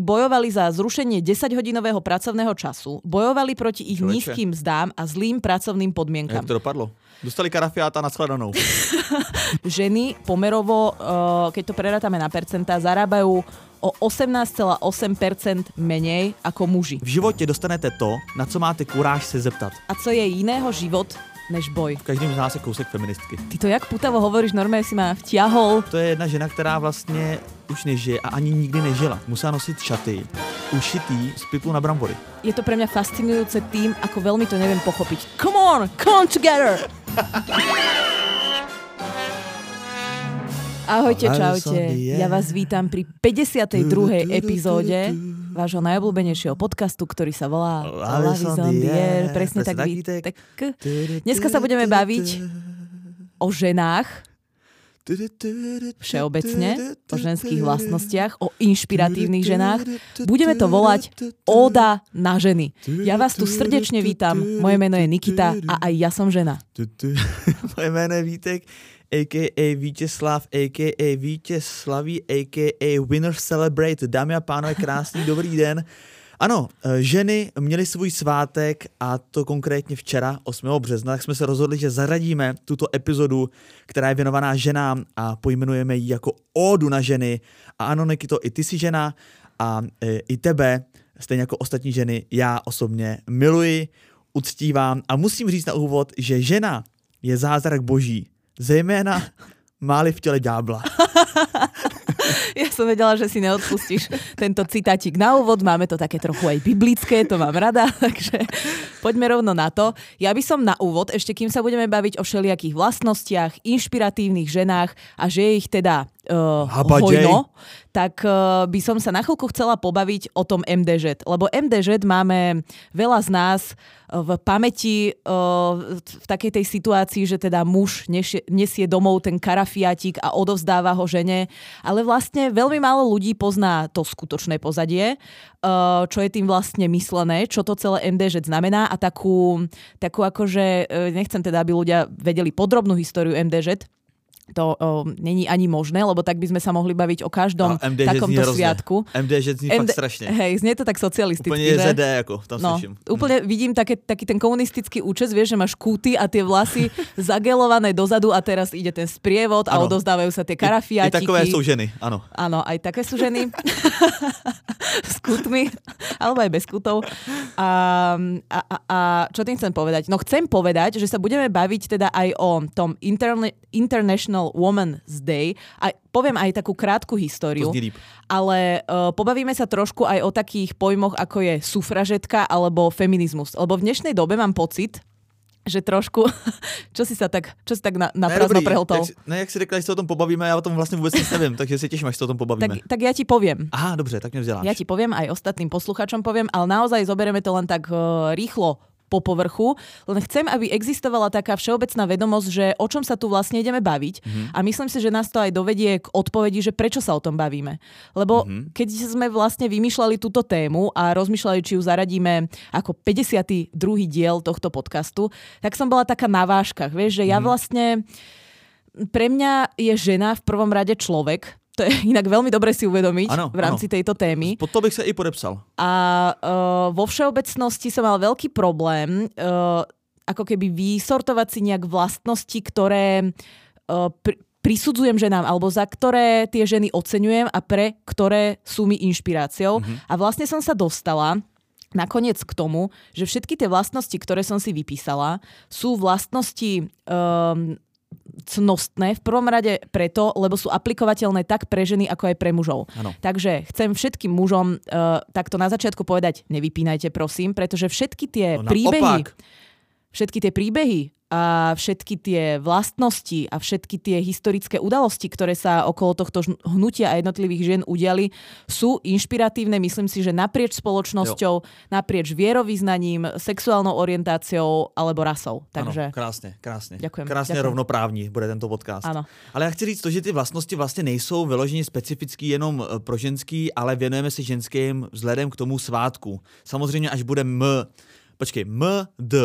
bojovali za zrušenie 10-hodinového pracovného času, bojovali proti ich Človeče. nízkym zdám a zlým pracovným Jak podmienkam. to dopadlo? Dostali karafiáta na skladanou. Ženy pomerovo, eh, keď to prerátame na percentá, zarábajú o 18,8% menej ako muži. V životě dostanete to, na co máte kuráž se zeptat. A co je jiného život než boj? V každém z nás je kousek feministky. Ty to jak putavo hovoríš, normálne si ma vtiahol. To je jedna žena, která vlastně už nežije a ani nikdy nežila. Musela nosit šaty, ušitý z pytlu na brambory. Je to pre mňa fascinujúce tým, ako veľmi to neviem pochopiť. Come on, come on together! Ahojte, čaute. Ja vás vítam pri 52. epizóde vášho najobľúbenejšieho podcastu, ktorý sa volá Love is on the air. Presne tak, vy, tak. Dneska sa budeme baviť o ženách, všeobecne, o ženských vlastnostiach, o inšpiratívnych ženách. Budeme to volať Óda na ženy. Ja vás tu srdečne vítam. Moje meno je Nikita a aj ja som žena. Moje jméno je Vítek, a.k.a. Vítězslav, a.k.a. Vítězslaví, a.k.a. Winner Celebrate. Dámy a pánové, krásný dobrý den. Ano, eh, ženy měly svůj svátek a to konkrétně včera, 8. března, tak jsme se rozhodli, že zaradíme tuto epizodu, která je věnovaná ženám a pojmenujeme ji jako ódu na ženy. A ano, Nikito, i ty jsi žena a e, i tebe, stejně jako ostatní ženy, já osobně miluji, uctívám a musím říct na úvod, že žena je zázrak boží, zejména máli v těle ďábla. Ja som vedela, že si neodpustíš tento citátik na úvod. Máme to také trochu aj biblické, to mám rada, takže poďme rovno na to. Ja by som na úvod, ešte kým sa budeme baviť o všelijakých vlastnostiach, inšpiratívnych ženách a že je ich teda uh, Habadej. hojno, tak uh, by som sa na chvíľku chcela pobaviť o tom MDŽ. Lebo MDŽ máme veľa z nás v pamäti uh, v takej tej situácii, že teda muž nesie, nesie domov ten karafiatík a odovzdáva ho žene, ale vlastne veľmi málo ľudí pozná to skutočné pozadie, uh, čo je tým vlastne myslené, čo to celé MDŽ znamená a takú, takú akože, nechcem teda, aby ľudia vedeli podrobnú históriu MDŽ, to o, není ani možné, lebo tak by sme sa mohli baviť o každom A MDŽ takomto hrozně. sviatku. MDŽ zní MD fakt strašně. Hej, znie to tak socialisticky, Úplně že? JZD, jako tam No, slyším. úplne vidím také, taký ten komunistický účes, vieš, že máš kúty a tie vlasy zagelované dozadu a teraz ide ten sprievod a Ano. odozdávajú sa tie I, I karafiatiky. takové jsou ženy, ano. Áno, aj také sú ženy s kutmi, alebo aj bez kutov. A, a, a, a čo tým chcem povedať? No chcem povedať, že sa budeme baviť teda aj o tom Interne, International Women's Day. A poviem aj takú krátku históriu. Ale uh, pobavíme sa trošku aj o takých pojmoch, ako je sufražetka alebo feminizmus. Lebo v dnešnej dobe mám pocit, že trošku, čo si sa tak, čo si tak na, na prázdno prehltol. Si, ne, jak si řekla, že se o tom pobavíme, já o tom vlastně vůbec nic nevím, takže se těším, až se o tom pobavíme. Tak, tak ja ti poviem. Aha, dobře, tak mě vzděláš. Ja ti poviem, aj ostatným posluchačom poviem, ale naozaj zoberieme to len tak uh, rýchlo po povrchu. Len chcem, aby existovala taká všeobecná vedomosť, že o čom sa tu vlastne ideme baviť. Mm-hmm. A myslím si, že nás to aj dovedie k odpovedi, že prečo sa o tom bavíme. Lebo mm-hmm. keď sme vlastne vymýšľali túto tému a rozmýšľali, či ju zaradíme ako 52. diel tohto podcastu, tak som bola taká na váškach. Vieš, že ja vlastne pre mňa je žena v prvom rade človek. To je inak veľmi dobre si uvedomiť Áno, v rámci áno. tejto témy. Pod to bych se i podepsal. A uh, vo všeobecnosti som mal veľký problém uh, ako keby vysortovať si nejak vlastnosti, ktoré uh, pr- prisudzujem ženám, alebo za ktoré tie ženy oceňujem a pre ktoré sú mi inšpiráciou. Mm-hmm. A vlastne som sa dostala nakoniec k tomu, že všetky tie vlastnosti, ktoré som si vypísala, sú vlastnosti um, cnostné v prvom rade preto, lebo sú aplikovateľné tak pre ženy, ako aj pre mužov. Áno. Takže chcem všetkým mužom uh, takto na začiatku povedať, nevypínajte prosím, pretože všetky tie No, príbehy, naopak. všetky tie príbehy a všetky tie vlastnosti a všetky tie historické udalosti, ktoré sa okolo tohto hnutia a jednotlivých žien udiali, sú inšpiratívne, myslím si, že naprieč spoločnosťou, naprieč vierovýznaním, sexuálnou orientáciou alebo rasou. Takže Ano, krásně, krásně. Děkujem, Krásně děkujem. rovnoprávní bude tento podcast. Ano. Ale já chci říct to, že ty vlastnosti vlastně nejsou vyloženě specifický jenom eh, pro ženský, ale věnujeme se ženským vzhledem k tomu svátku. Samozřejmě, až bude M, počkej, M, D,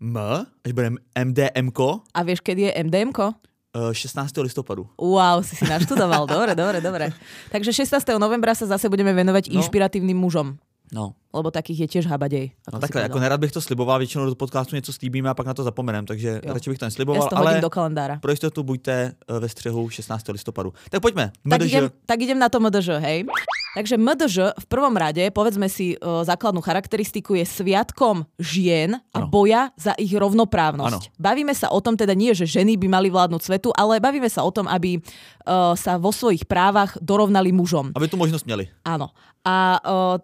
M, až bude MDMko, a vieš, kedy je MDMko? Uh, 16. listopadu. Wow, si si naštudoval. Dobre, dobre, dobre. Takže 16. novembra sa zase budeme venovať No. inšpiratívnym mužom. No. Lebo takých je tiež habadej. No takhle, jako nerad bych to sliboval, většinou do podcastu něco slíbíme a pak na to zapomenem, takže Jo. radši bych to nesliboval, si to ale do kalendára. pro jistotu buďte eh, ve střehu 16. listopadu. Tak pojďme. Tak idem, tak idem na to MDŽ, hej. Takže MDŽ v prvom rade, povedzme si uh, základnú charakteristiku, je sviatkom žien a Áno. boja za ich rovnoprávnosť. Bavíme sa o tom, teda nie, že ženy by mali vládnuť svetu, ale bavíme sa o tom, aby uh, sa vo svojich právach dorovnali mužom. Aby tu možnost měli. Áno. A uh,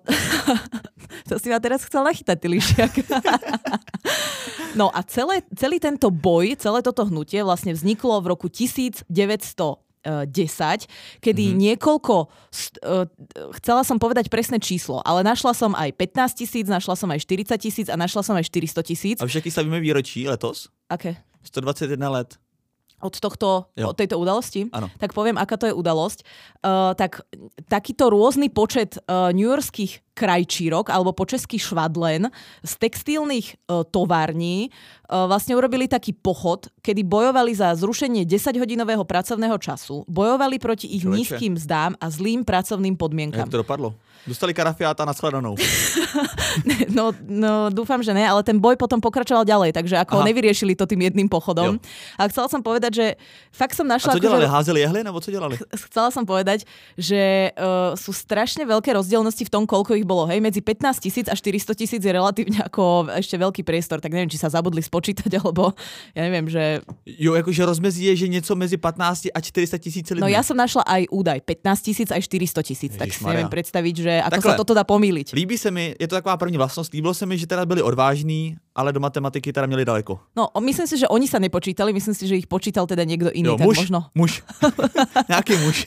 to si ma teraz chcel nachytať, ty lišiak. no a celé, celý tento boj, celé toto hnutie vlastne vzniklo v roku 1910, kedy mm-hmm. niekoľko, uh, chcela som povedať presné číslo, ale našla som aj 15 tisíc, našla som aj 40 tisíc a našla som aj 400 tisíc. A jaký slavíme výročí letos? Aké? 121 let. Od, tohto, Jo. od tejto udalosti? Áno. Tak poviem, aká to je udalosť. Uh, tak takýto rôzny počet uh, newyorských krajčírok alebo po česky švadlen z textilných uh, tovární uh, vlastne urobili taký pochod, kedy bojovali za zrušenie 10-hodinového pracovného času, bojovali proti ich Človeče. nízkym zdám a zlým pracovným Jak podmienkam. to dopadlo? Dostali karafiáta na shledanou. No, no, dúfam, že ne, ale ten boj potom pokračoval ďalej, takže ako Aha. nevyriešili to tým jedným pochodom. Jo. A chcela som povedať, že fakt som A našla... co dělali? akože- Házeli jehly nebo co dělali? chcela som povedať, že uh, sú strašne veľké rozdielnosti v tom, koľko ich bolo. Hej, medzi 15 tisíc a 400 tisíc je relatívne ako ešte veľký priestor, tak neviem, či sa zabudli spočítať, alebo ja neviem, že... Jo, jakože rozmezí je, že něco mezi 15 a 400 tisíc. No ja som našla aj údaj, 15 tisíc aj 400 tisíc, tak si neviem predstaviť, že ako Takhle. sa toto dá pomýliť. Líbí se mi, je to taková první vlastnost, líbilo se mi, že teda byli odvážní, ale do matematiky teda měli daleko. No, myslím si, že oni sa nepočítali, myslím si, že ich počítal teda niekto iný, Jo, tak muž, možno. muž. Nějaký muž.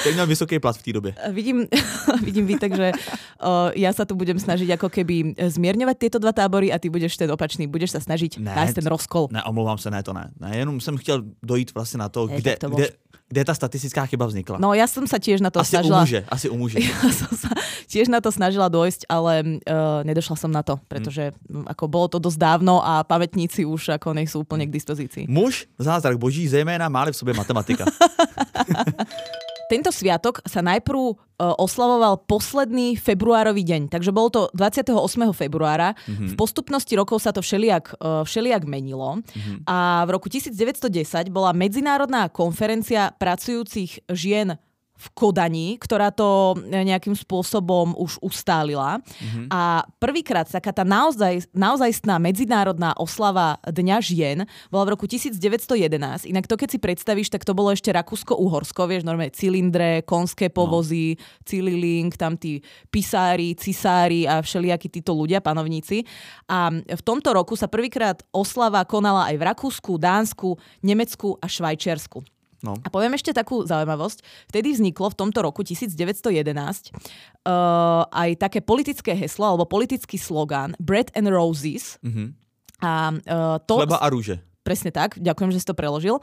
Který měl vysoký plat v té době. Vidím, vidím Vítek, že uh, ja sa tu budem snažiť ako keby zmierňovať tieto dva tábory a ty budeš ten opačný, budeš sa snažiť Ne, nájsť ten rozkol. Ne, omlouvám se, ne, to ne. ne jenom jsem chtěl dojít vlastně na to, kde, to kde, kde ta statistická chyba vznikla. No ja som sa tiež na to asi snažila. u muže, asi u muže. Ja som sa tiež na to snažila dojsť, ale uh, nedošla som na to, pretože mm. ako bolo to dosť dávno a pamätníci už ako nech sú úplne k dispozícii. Muž, zázrak boží, zejména máli v sobě matematika. Tento sviatok sa najprv uh, oslavoval posledný februárový deň, takže bol to 28. februára. Mm-hmm. V postupnosti rokov sa to všelijak, uh, všelijak menilo mm-hmm. a v roku 1910 bola medzinárodná konferencia pracujúcich žien v Kodani, ktorá to nejakým spôsobom už ustálila. Mm-hmm. A prvýkrát taká tá naozaj, naozajstná medzinárodná oslava Dňa žien bola v roku 1911. Inak to, keď si predstavíš, tak to bolo ešte Rakúsko-Uhorsko, vieš, normálne cylindre, konské povozy, no. Cililing, tam tí pisári, cisári a všelijakí títo ľudia, panovníci. A v tomto roku sa prvýkrát oslava konala aj v Rakúsku, Dánsku, Nemecku a Švajčiarsku. No. A poviem ešte takú zaujímavosť. Vtedy vzniklo v tomto roku 1911 uh, aj také politické heslo alebo politický slogán Bread and Roses. Mhm. A uh, to... Chleba a růže. Presne tak, ďakujem, že si to preložil.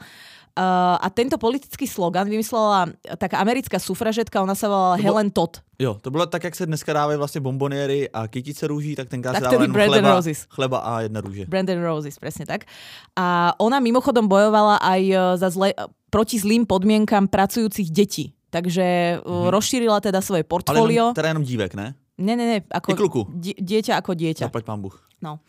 Uh, a tento politický slogan vymyslela taká americká sufražetka, ona sa volala To Helen Todd. Jo, to bylo tak, jak se dneska dávají vlastně bomboniery a kytice růží, tak tenkrát Tak se and chleba, roses. chleba a jedna růže. Brandon Roses, presne tak. A ona mimochodom bojovala aj e, za zle, proti zlým podmienkam pracujúcich detí. Takže mm-hmm. rozšírila teda svoje Ale portfólio. jenom, teda jenom dívek, ne? Ne, ne, ne, ako I kluku. Die, dieťa ako dieťa. Zaplať pán Bůh. No.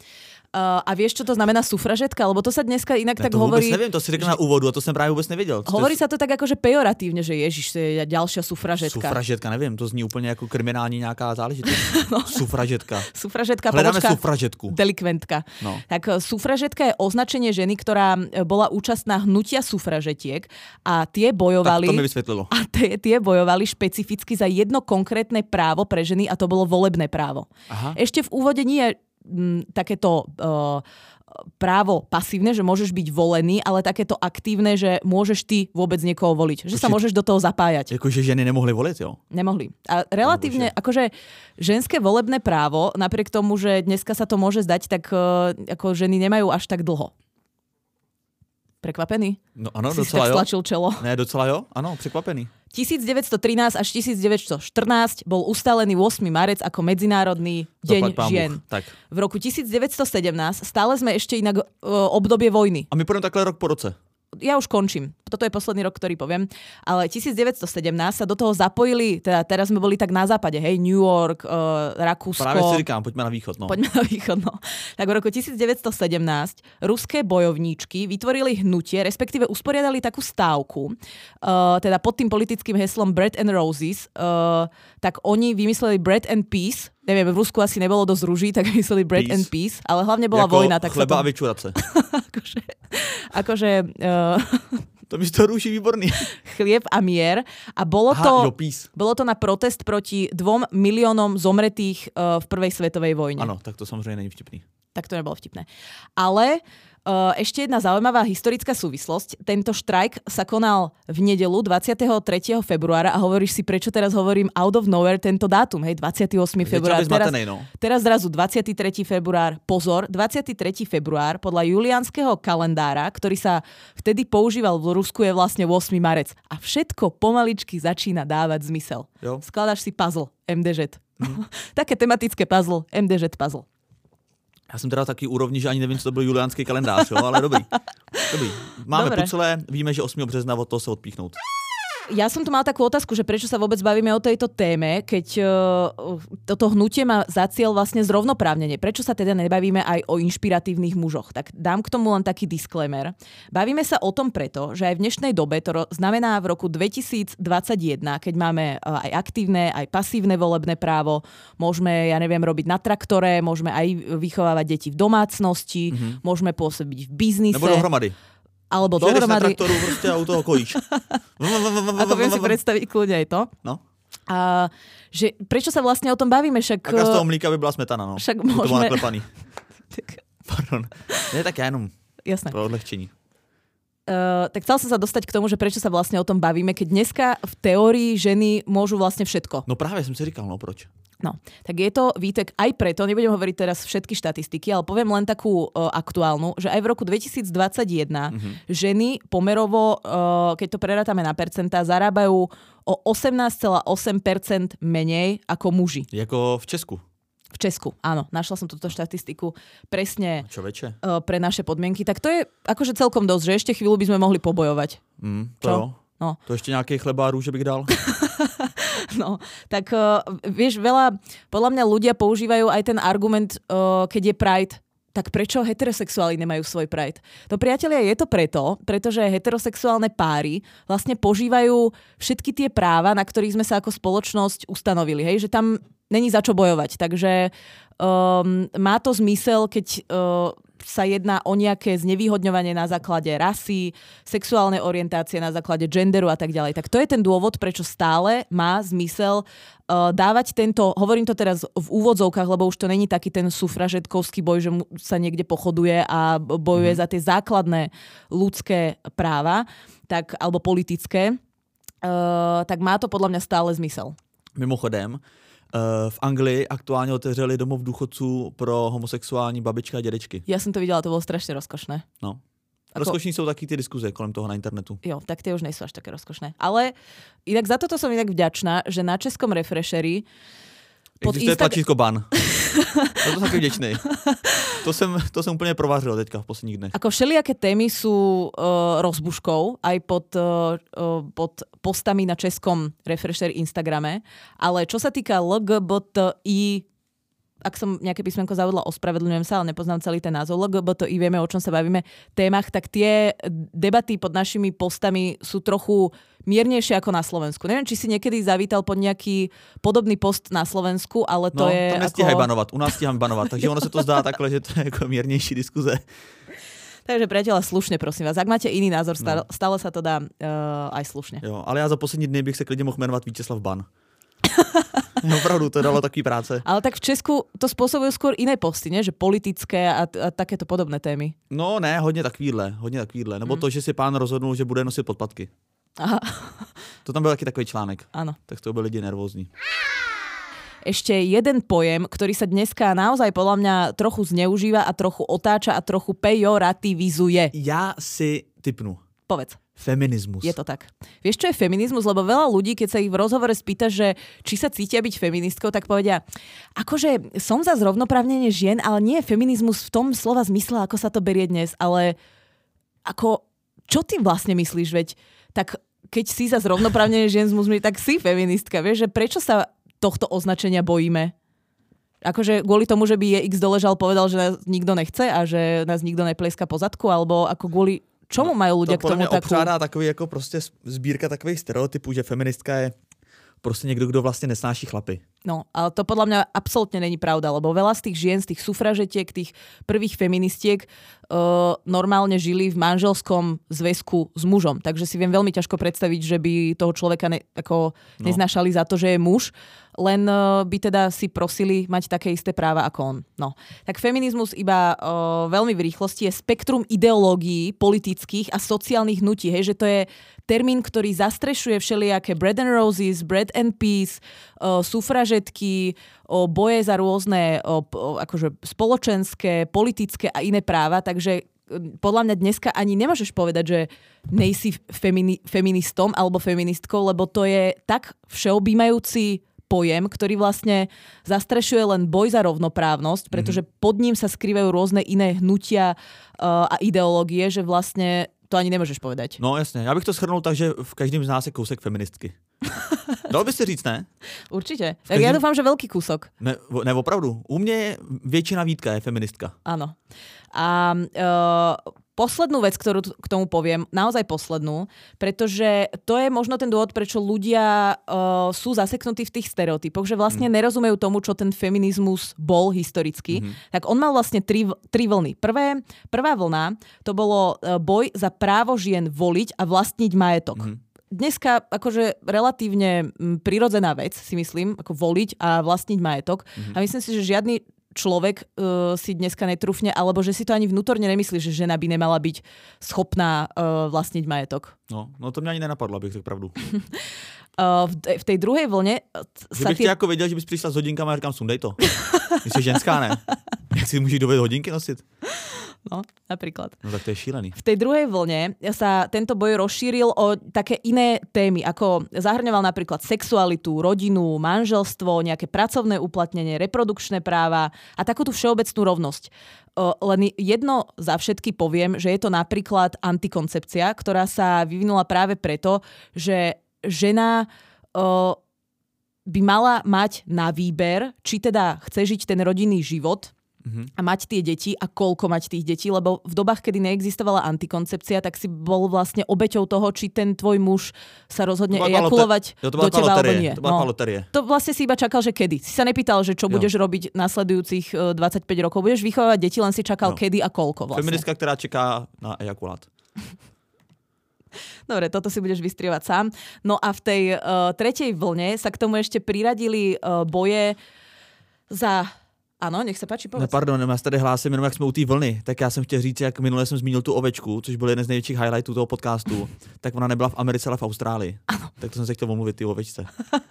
Uh, a vieš, čo to znamená sufražetka? Lebo to sa dneska inak Ne, tak to hovorí... nevím, to si řekl na úvodu a to vůbec nevěděl. Co to Hovorí je sa to tak akože pejoratívne, že ježiš, to je ďalšia sufražetka. Sufražetka, nevím, to zní úplně jako kriminální nějaká záležitost. Sufražetka. Sufražetka, Hledáme pobočka, sufražetku. delikventka. No. Tak e, sufražetka je označenie ženy, ktorá e, bola účastná hnutia sufražetiek a tie Tak bojovali... to mi vysvětlilo. A tie, tie bojovali špecificky za jedno konkrétne právo pre ženy a to bolo volebné právo. Aha. Ešte v úvode nie takéto uh, právo pasívne, že môžeš byť volený, ale takéto aktívne, že môžeš ty vôbec niekoho voliť. Že sa Určite. môžeš do toho zapájať. Jakože ženy nemohly volit, jo? Nemohli. A relatívne, akože ženské volebné právo, napriek tomu, že dneska sa to môže zdať, tak uh, ako ženy nemajú až tak dlho. Prekvapený? No si si docela tak jo. stlačil čelo. Ne, docela jo, ano, překvapený. 1913 až 1914 bol ustálený 8. marec ako Medzinárodný deň Zaplať žien. Tak. V roku 1917 stále sme ešte inak uh, obdobie vojny. A my půjdeme takhle rok po roce. Ja už končím. Toto je posledný rok, ktorý poviem. Ale 1917 sa do toho zapojili, teda teraz sme boli tak na západe, hej, New York, uh, Rakúsko. Práve si říkám, poďme na východ. No. Poďme na východ, no. Tak v roku 1917 ruské bojovníčky vytvorili hnutie, respektíve usporiadali takú stávku, uh, teda pod tým politickým heslom Bread and Roses, uh, tak oni vymysleli Bread and Peace, neviem, v Rusku asi nebolo dosť rúží, tak vymysleli Bread peace. and Peace, ale hlavne bola jako vojna. Tak chleba to... a vyčurace. akože, akože uh, to mi to rúši výborný. Chlieb a mier. A bolo, Aha, to, jo, bolo to na protest proti dvom miliónom zomretých uh, v prvej svetovej vojne. Áno, tak to samozrejme není vtipný. Tak to nebolo vtipné. Ale Uh, ešte jedna zaujímavá historická súvislosť. Tento štrajk sa konal v nedelu 23. februára a hovoríš si, prečo teraz hovorím out of nowhere tento dátum, hej, 28. február. Teraz, no. teraz zrazu 23. február. Pozor, 23. február podľa julianského kalendára, ktorý sa vtedy používal v Rusku, je vlastne 8. marec. A všetko pomaličky začína dávať zmysel. Jo. Skladaš si puzzle MDŽ. Mm. Také tematické puzzle, MDŽ puzzle. Já jsem teda taky úrovni, že ani nevím, co to byl juliánský kalendář, jo, ale dobrý. dobrý. Máme Dobre. pucle, víme, že 8. března od toho se odpíchnout. Ja som tu mal takú otázku, že prečo sa vôbec bavíme o tejto téme, keď uh, toto hnutie má za cieľ vlastne zrovnoprávnenie. Prečo sa teda nebavíme aj o inšpiratívnych mužoch? Tak dám k tomu len taký disclaimer. Bavíme sa o tom preto, že aj v dnešnej dobe, to znamená v roku 2021, keď máme uh, aj aktívne, aj pasívne volebné právo, môžeme, ja neviem, robiť na traktore, môžeme aj vychovávať deti v domácnosti, mm-hmm. môžeme pôsobiť v biznise. Nebo dohromady alebo že dohromady... na traktoru proste a u toho kojíš. Ako viem si predstaviť kľudne aj to. No. A že prečo sa vlastne o tom bavíme? Však, Aká z toho mlíka by bola smetana, no. Však môžeme... To Pardon. Nie, tak ja jenom Jasné. pro odlehčení. Uh, tak chcel som sa dostať k tomu, že prečo sa vlastne o tom bavíme, keď dneska v teórii ženy môžu vlastne všetko. No práve som si říkal, no proč. No, tak je to výtek aj preto, nebudem hovoriť teraz všetky štatistiky, ale poviem len takú uh, aktuálnu, že aj v roku 2021 mm-hmm. ženy pomerovo, uh, keď to prerátame na percentá, zarábajú o 18,8% menej ako muži. Jako v Česku. V Česku, áno. Našla som túto štatistiku presne Čo väčšie? Uh, pre naše podmienky. Tak to je akože celkom dosť, že ešte chvíľu by sme mohli pobojovať. Mm, to Čo? Jo. No. To ešte nejaký chleba a rúže bych dal? no, tak uh, vieš, veľa, podľa mňa ľudia používajú aj ten argument, uh, keď je Pride, tak prečo heterosexuáli nemajú svoj pride? To priatelia je to preto, pretože heterosexuálne páry vlastne požívajú všetky tie práva, na ktorých sme sa ako spoločnosť ustanovili. Hej? Že tam není za čo bojovať. Takže um, má to zmysel, keď uh, sa jedná o nejaké znevýhodňovanie na základe rasy, sexuálnej orientácie, na základe genderu a tak ďalej. Tak to je ten dôvod, prečo stále má zmysel uh, dávať tento, hovorím to teraz v úvodzovkách, lebo už to není taký ten sufražetkovský boj, že sa niekde pochoduje a bojuje mm. za tie základné ľudské práva, tak, alebo politické, uh, tak má to podľa mňa stále zmysel. Mimochodem, v Anglii aktuálně otevřeli domov důchodců pro homosexuální babičky a dědečky. Ja som to videla, to bolo strašne rozkošné. No. Ako... Rozkošní sú taky ty diskuze kolem toho na internetu. Jo, tak tie už nejsú až také rozkošné. Ale inak za toto som inak vďačná, že na českom refresheri pod Existuje Insta... tlačítko ban. to som taký. To som, to som úplne provážil teďka v posledních dnech. Ako všelijaké témy sú uh, rozbuškou aj pod, uh, pod postami na českom refresher Instagrame, ale čo sa týka LGBTI ak som nejaké písmenko zavodla, ospravedlňujem sa, ale nepoznám celý ten názov. LGBTI, vieme, o čom sa bavíme, témach, tak tie debaty pod našimi postami sú trochu miernejšie ako na Slovensku. Neviem, či si niekedy zavítal pod nejaký podobný post na Slovensku, ale to no, je... No, to ako... banovať. U nás stíham banovať, takže ono sa to zdá takhle, že to je ako miernejší diskuze. Takže priateľa, slušne prosím vás. Ak máte iný názor, stále, no. stále sa to dá uh, aj slušne. Jo, ale ja za poslední dny bych sa klidne mohl menovať Víteslav Ban. Opravdu, to dalo taký práce. Ale tak v Česku to spôsobujú skôr iné posty, nie? že politické a, a takéto podobné témy. No ne, hodně takovýhle, hodně takovýhle. Nebo mm. to, že si pán rozhodnul, že bude nosit podpatky. Aha. To tam byl taky takový článek. Áno. Tak to byli lidi nervózní. Ešte jeden pojem, ktorý sa dneska naozaj podľa mňa trochu zneužíva a trochu otáča a trochu pejorativizuje. Ja si typnu. Povedz. Feminizmus. Je to tak. Vieš, čo je feminizmus? Lebo veľa ľudí, keď sa ich v rozhovore spýta, že či sa cítia byť feministkou, tak povedia, akože som za zrovnoprávnenie žien, ale nie je feminizmus v tom slova zmysle, ako sa to berie dnes, ale ako čo ty vlastne myslíš, veď tak keď si za zrovnoprávnenie žien s mužmi, tak si feministka, vieš, že prečo sa tohto označenia bojíme? Akože kvôli tomu, že by je X doležal povedal, že nás nikto nechce a že nás nikto nepleska po zadku, alebo ako kvôli čomu majú ľudia to k tomu takú... takový jako prostě sbírka takových stereotypů, že feministka je prostě někdo, kdo vlastně nesnáší chlapy. No, ale to podľa mňa absolútne není pravda, lebo veľa z tých žien, z tých sufražetiek, tých prvých feministiek uh, normálne žili v manželskom zväzku s mužom. Takže si viem veľmi ťažko predstaviť, že by toho človeka ne, ako no. neznášali za to, že je muž, len uh, by teda si prosili mať také isté práva ako on. No. Tak feminizmus iba uh, veľmi v rýchlosti je spektrum ideológií politických a sociálnych hnutí. Hej, že to je termín, ktorý zastrešuje všelijaké bread and roses, bread and peace, uh, sufražetky, uh, boje za rôzne uh, akože spoločenské, politické a iné práva, takže podľa mňa dneska ani nemôžeš povedať, že nejsi femini- feministom alebo feministkou, lebo to je tak všeobjímajúci pojem, ktorý vlastne zastrešuje len boj za rovnoprávnosť, pretože mm-hmm. pod ním sa skrývajú rôzne iné hnutia uh, a ideológie, že vlastne to ani nemůžeš povedať. No jasně, já bych to shrnul tak, že v každém z nás je kousek feministky. Dalo by si říct, ne? Určitě. Tak každým... já doufám, že velký kusok. Ne, ne, opravdu. U mě je většina Vítka je feministka. Ano. A uh, poslednú vec, ktorú k tomu poviem, naozaj poslednú, pretože to je možno ten dôvod, prečo ľudia uh, sú zaseknutí v tých stereotypoch, že vlastne mm. nerozumejú tomu, čo ten feminizmus bol historicky. Mm. Tak on mal vlastne tri, tri vlny. Prvé, prvá vlna to bolo uh, boj za právo žien voliť a vlastniť majetok. Mm dneska akože relatívne prirodzená vec, si myslím, ako voliť a vlastniť majetok. Mm-hmm. A myslím si, že žiadny človek uh, si dneska netrúfne, alebo že si to ani vnútorne nemyslí, že žena by nemala byť schopná uh, vlastniť majetok. No, no to mňa ani nenapadlo, abych tak pravdu. uh, v, tej druhej vlne... Že bych tie... ako vedel, že bys prišla s hodinkami a říkám, sundej to. Jsi ženská, ne? Jak si můžeš dovieť hodinky nosit? No, napríklad. No tak to je šílený. V tej druhej vlne sa tento boj rozšíril o také iné témy, ako zahrňoval napríklad sexualitu, rodinu, manželstvo, nejaké pracovné uplatnenie, reprodukčné práva a takú tú všeobecnú rovnosť. Len jedno za všetky poviem, že je to napríklad antikoncepcia, ktorá sa vyvinula práve preto, že žena by mala mať na výber, či teda chce žiť ten rodinný život uh-huh. a mať tie deti a koľko mať tých detí, lebo v dobách, kedy neexistovala antikoncepcia, tak si bol vlastne obeťou toho, či ten tvoj muž sa rozhodne to ejakulovať to do teba alebo nie. To, no, to vlastne si iba čakal, že kedy. Si sa nepýtal, že čo jo. budeš robiť nasledujúcich 25 e, rokov. Budeš vychovávať deti, len si čakal, no. kedy a koľko vlastne. Feministka, ktorá čeká na ejakulát. Dobre, toto si budeš vystrievať sám. No a v tej uh, tretej vlne sa k tomu ešte priradili uh, boje za ano, nech se páči, povedz. No, pardon, já se tady hlásím jenom jak jsme u té vlny, tak já jsem chtěl říct, jak minule jsem zmínil tu ovečku, což byl jeden z největších highlightů toho podcastu, tak ona nebyla v Americe, ale v Austrálii. Ano. Tak to jsem se chtěl omluvit ty ovečce.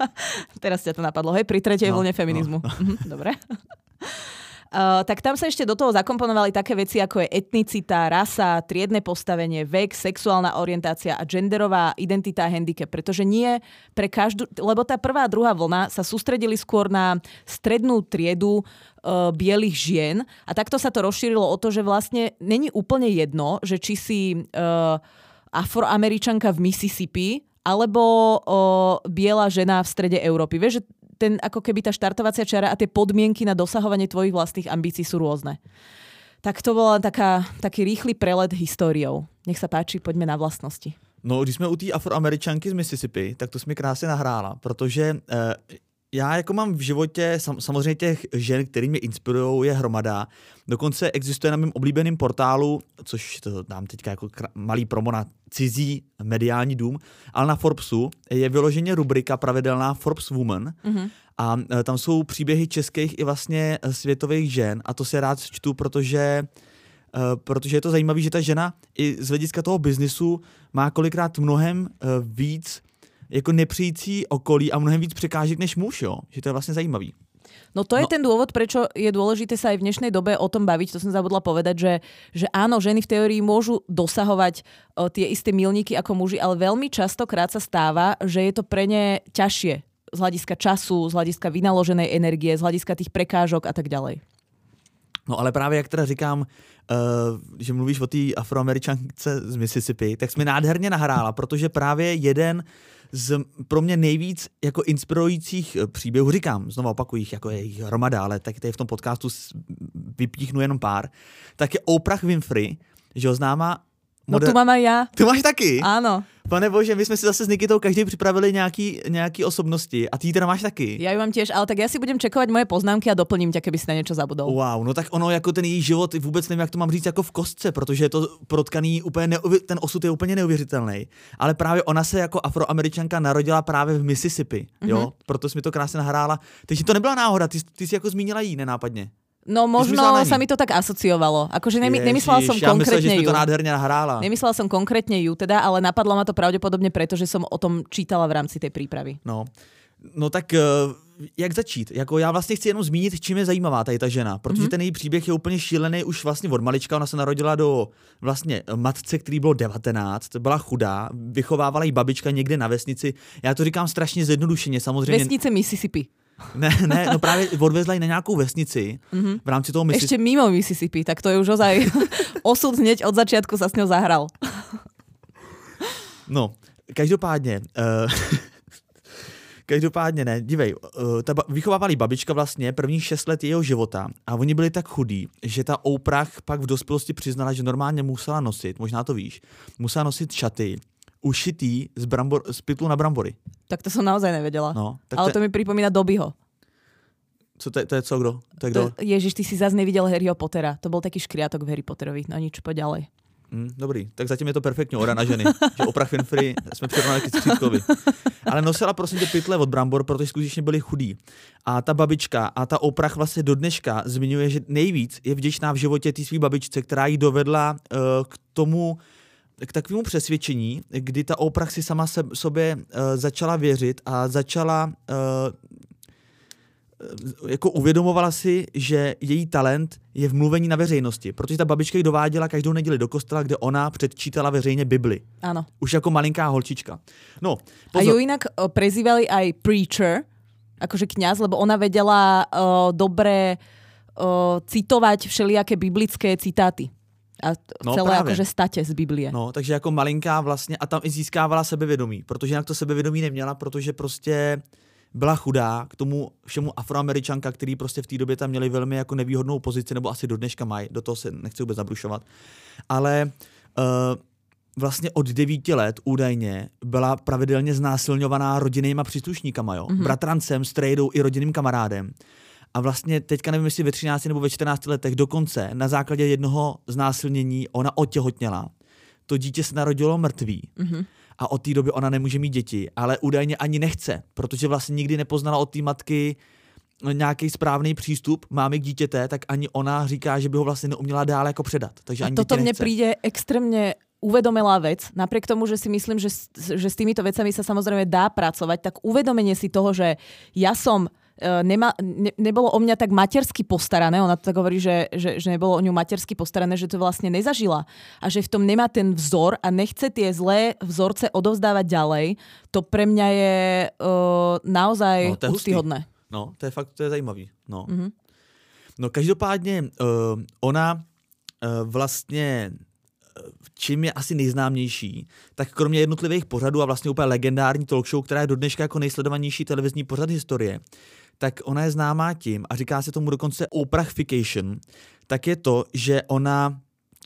Teraz tě to napadlo, hej, pri tretej no, vlne feminizmu. No, no. Mhm, dobre. Uh, tak tam sa ešte do toho zakomponovali také veci, ako je etnicita, rasa, triedne postavenie, vek, sexuálna orientácia a genderová identita a handicap. Pretože nie pre každú... Lebo tá prvá a druhá vlna sa sústredili skôr na strednú triedu uh, bielých žien a takto sa to rozšírilo o to, že vlastne není úplne jedno, že či si uh, afroameričanka v Mississippi alebo uh, biela žena v strede Európy. Vieš, že ten ako keby tá štartovacia čara a tie podmienky na dosahovanie tvojich vlastných ambícií sú rôzne. Tak to bola taká, taký rýchly prelet históriou. Nech sa páči, poďme na vlastnosti. No, když jsme u té afroameričanky z Mississippi, tak to jsme krásně nahrála, protože eh, já jako mám v životě, sam, samozřejmě těch žen, který mě inspirují, je hromada. Dokonce existuje na mém oblíbeném portálu, což to dám teďka jako malý promo na cizí mediální dům, ale na Forbesu je vyloženě rubrika pravidelná Forbes Woman mm-hmm. a e, tam jsou příběhy českých i vlastně e, světových žen a to se rád čtu, protože Uh, protože je to zajímavé, že ta žena i z hlediska toho biznisu má kolikrát mnohem uh, víc jako nepřijící okolí a mnohem víc překážek než muž, jo? Že to je vlastně zajímavý. No to je no. ten dôvod, prečo je dôležité sa aj v dnešnej dobe o tom baviť. To som zabudla povedať, že, že áno, ženy v teórii môžu dosahovať o, tie isté milníky ako muži, ale veľmi častokrát sa stáva, že je to pre ne ťažšie z hľadiska času, z hľadiska vynaloženej energie, z hľadiska tých prekážok a tak ďalej. No ale právě jak teda říkám, uh, že mluvíš o té afroameričance z Mississippi, tak jsi mi nádherně nahrála, protože právě jeden z pro mě nejvíc jako inspirujících eh, příběhů, říkám, znovu opakuji jich, jako je jich hromada, ale tak tady v tom podcastu vypíchnu jenom pár, tak je Oprah Winfrey, že ho známá No tu mám aj ja. Tu máš taky? Áno. Pane Bože, my jsme si zase s Nikitou každý připravili nějaký, nějaký osobnosti a ty teda máš taky. Ja ju mám tiež, ale tak ja si budem čekovať moje poznámky a doplním ťa, keby si na niečo zabudol. Wow, no tak ono jako ten její život, vůbec nevím, jak to mám říct jako v kostce, protože je to protkaný úplně, neuvěř, ten osud je úplně neuvěřitelný. Ale právě ona se jako afroameričanka narodila právě v Mississippi, jo, mm-hmm. proto jsi mi to krásně nahrála. Takže to nebyla náhoda, ty, ty jsi jako zmínila jí nenápadně. No možno sa mi to tak asociovalo. Akože nemy, nemyslela som ja konkrétne že ju. to nádherne nahrála. Nemyslela som konkrétne ju teda, ale napadlo ma to pravdepodobne preto, že som o tom čítala v rámci tej prípravy. No, no tak uh, jak začít? Jako já vlastně chci jenom zmínit, čím je zajímavá tady ta žena, protože mm-hmm. ten její příběh je úplně šílený už vlastně od malička. Ona se narodila do vlastně matce, který bylo 19, byla chudá, vychovávala jí babička někde na vesnici. Já to říkám strašně zjednodušeně, samozřejmě. Vesnice Mississippi. Ne, ne, no právě odvezla ji na nějakou vesnici mm-hmm. v rámci toho Mississippi. Ešte mimo Mississippi, tak to je už ozaj osud hneď od začiatku sa s ňou zahral. No, každopádně, uh, každopádně ne, dívej, uh, ta ba- vychovávali babička vlastně prvních šest let jeho života a oni byli tak chudí, že ta Oprah pak v dospělosti přiznala, že normálně musela nosit, možná to víš, musela nosit šaty, ušitý z, brambor, z pytlu na brambory. Tak to som naozaj nevedela. No, tak Ale to, to mi pripomína Dobyho. Co to, je, to je co, kdo? To je kdo? To, ježiš, ty si zase nevidel Harryho Pottera. To bol taký škriatok v Harry Potterovi. No nič, poď ďalej. Mm, dobrý, tak zatím je to perfektně ora na ženy. že Oprah Winfrey jsme přirovnali k Střídkovi. Ale nosila prosím tě pytle od brambor, protože skutečně byli chudí. A ta babička a ta Oprah vlastně do dneška zmiňuje, že nejvíc je vděčná v životě té své babičce, která ji dovedla uh, k tomu, k takovému přesvědčení, kdy ta Oprah si sama se, sobě uh, začala věřit a začala uh, jako uvědomovala si, že její talent je v mluvení na veřejnosti, protože ta babička ji dováděla každou neděli do kostela, kde ona předčítala veřejně Bibli. Ano. Už jako malinká holčička. No, pozor. A ju inak prezývali aj preacher, akože kňaz, lebo ona vedela uh, dobre uh, citovať všelijaké biblické citáty a no, celé právě. jakože statě z Biblie. No, takže jako malinká vlastně a tam i získávala sebevědomí, protože jinak to sebevědomí neměla, protože prostě byla chudá, k tomu všemu afroameričanka, který prostě v té době tam měli velmi jako nevýhodnou pozici, nebo asi do dneška mají, do toho se nechci vůbec zabrušovat. Ale uh, vlastně od devíti let údajně byla pravidelně znásilňovaná rodinnýma příslušníkama, jo? Mm-hmm. Bratrancem, strejdou i rodinným kamarádem. A vlastně teďka nevím, jestli ve 13 nebo ve 14 letech dokonce na základě jednoho znásilnění ona otěhotněla. To dítě se narodilo mrtvý. Mm-hmm. A od té doby ona nemůže mít děti, ale údajně ani nechce, protože vlastně nikdy nepoznala od té matky nějaký správný přístup máme k dítěte, tak ani ona říká, že by ho vlastně neuměla dál jako předat. Takže ani a toto mne príde extrémně uvedomelá vec, napriek tomu, že si myslím, že, že s týmito vecami sa samozrejme dá pracovať, tak uvedomenie si toho, že ja som nema, ne, nebolo o mňa tak matersky postarané, ona to tak hovorí, že, že, že nebolo o ňu matersky postarané, že to vlastne nezažila a že v tom nemá ten vzor a nechce tie zlé vzorce odovzdávať ďalej, to pre mňa je uh, naozaj no, to je úctyhodné. No, to je fakt, to je zajímavý. No, mm-hmm. no každopádně uh, ona uh, vlastně čím je asi nejznámější, tak kromě jednotlivých pořadů a vlastně úplně legendární talk show, která je do dneška jako nejsledovanější televizní pořad historie, tak ona je známá tím, a říká se tomu dokonce Oprahfication, tak je to, že ona,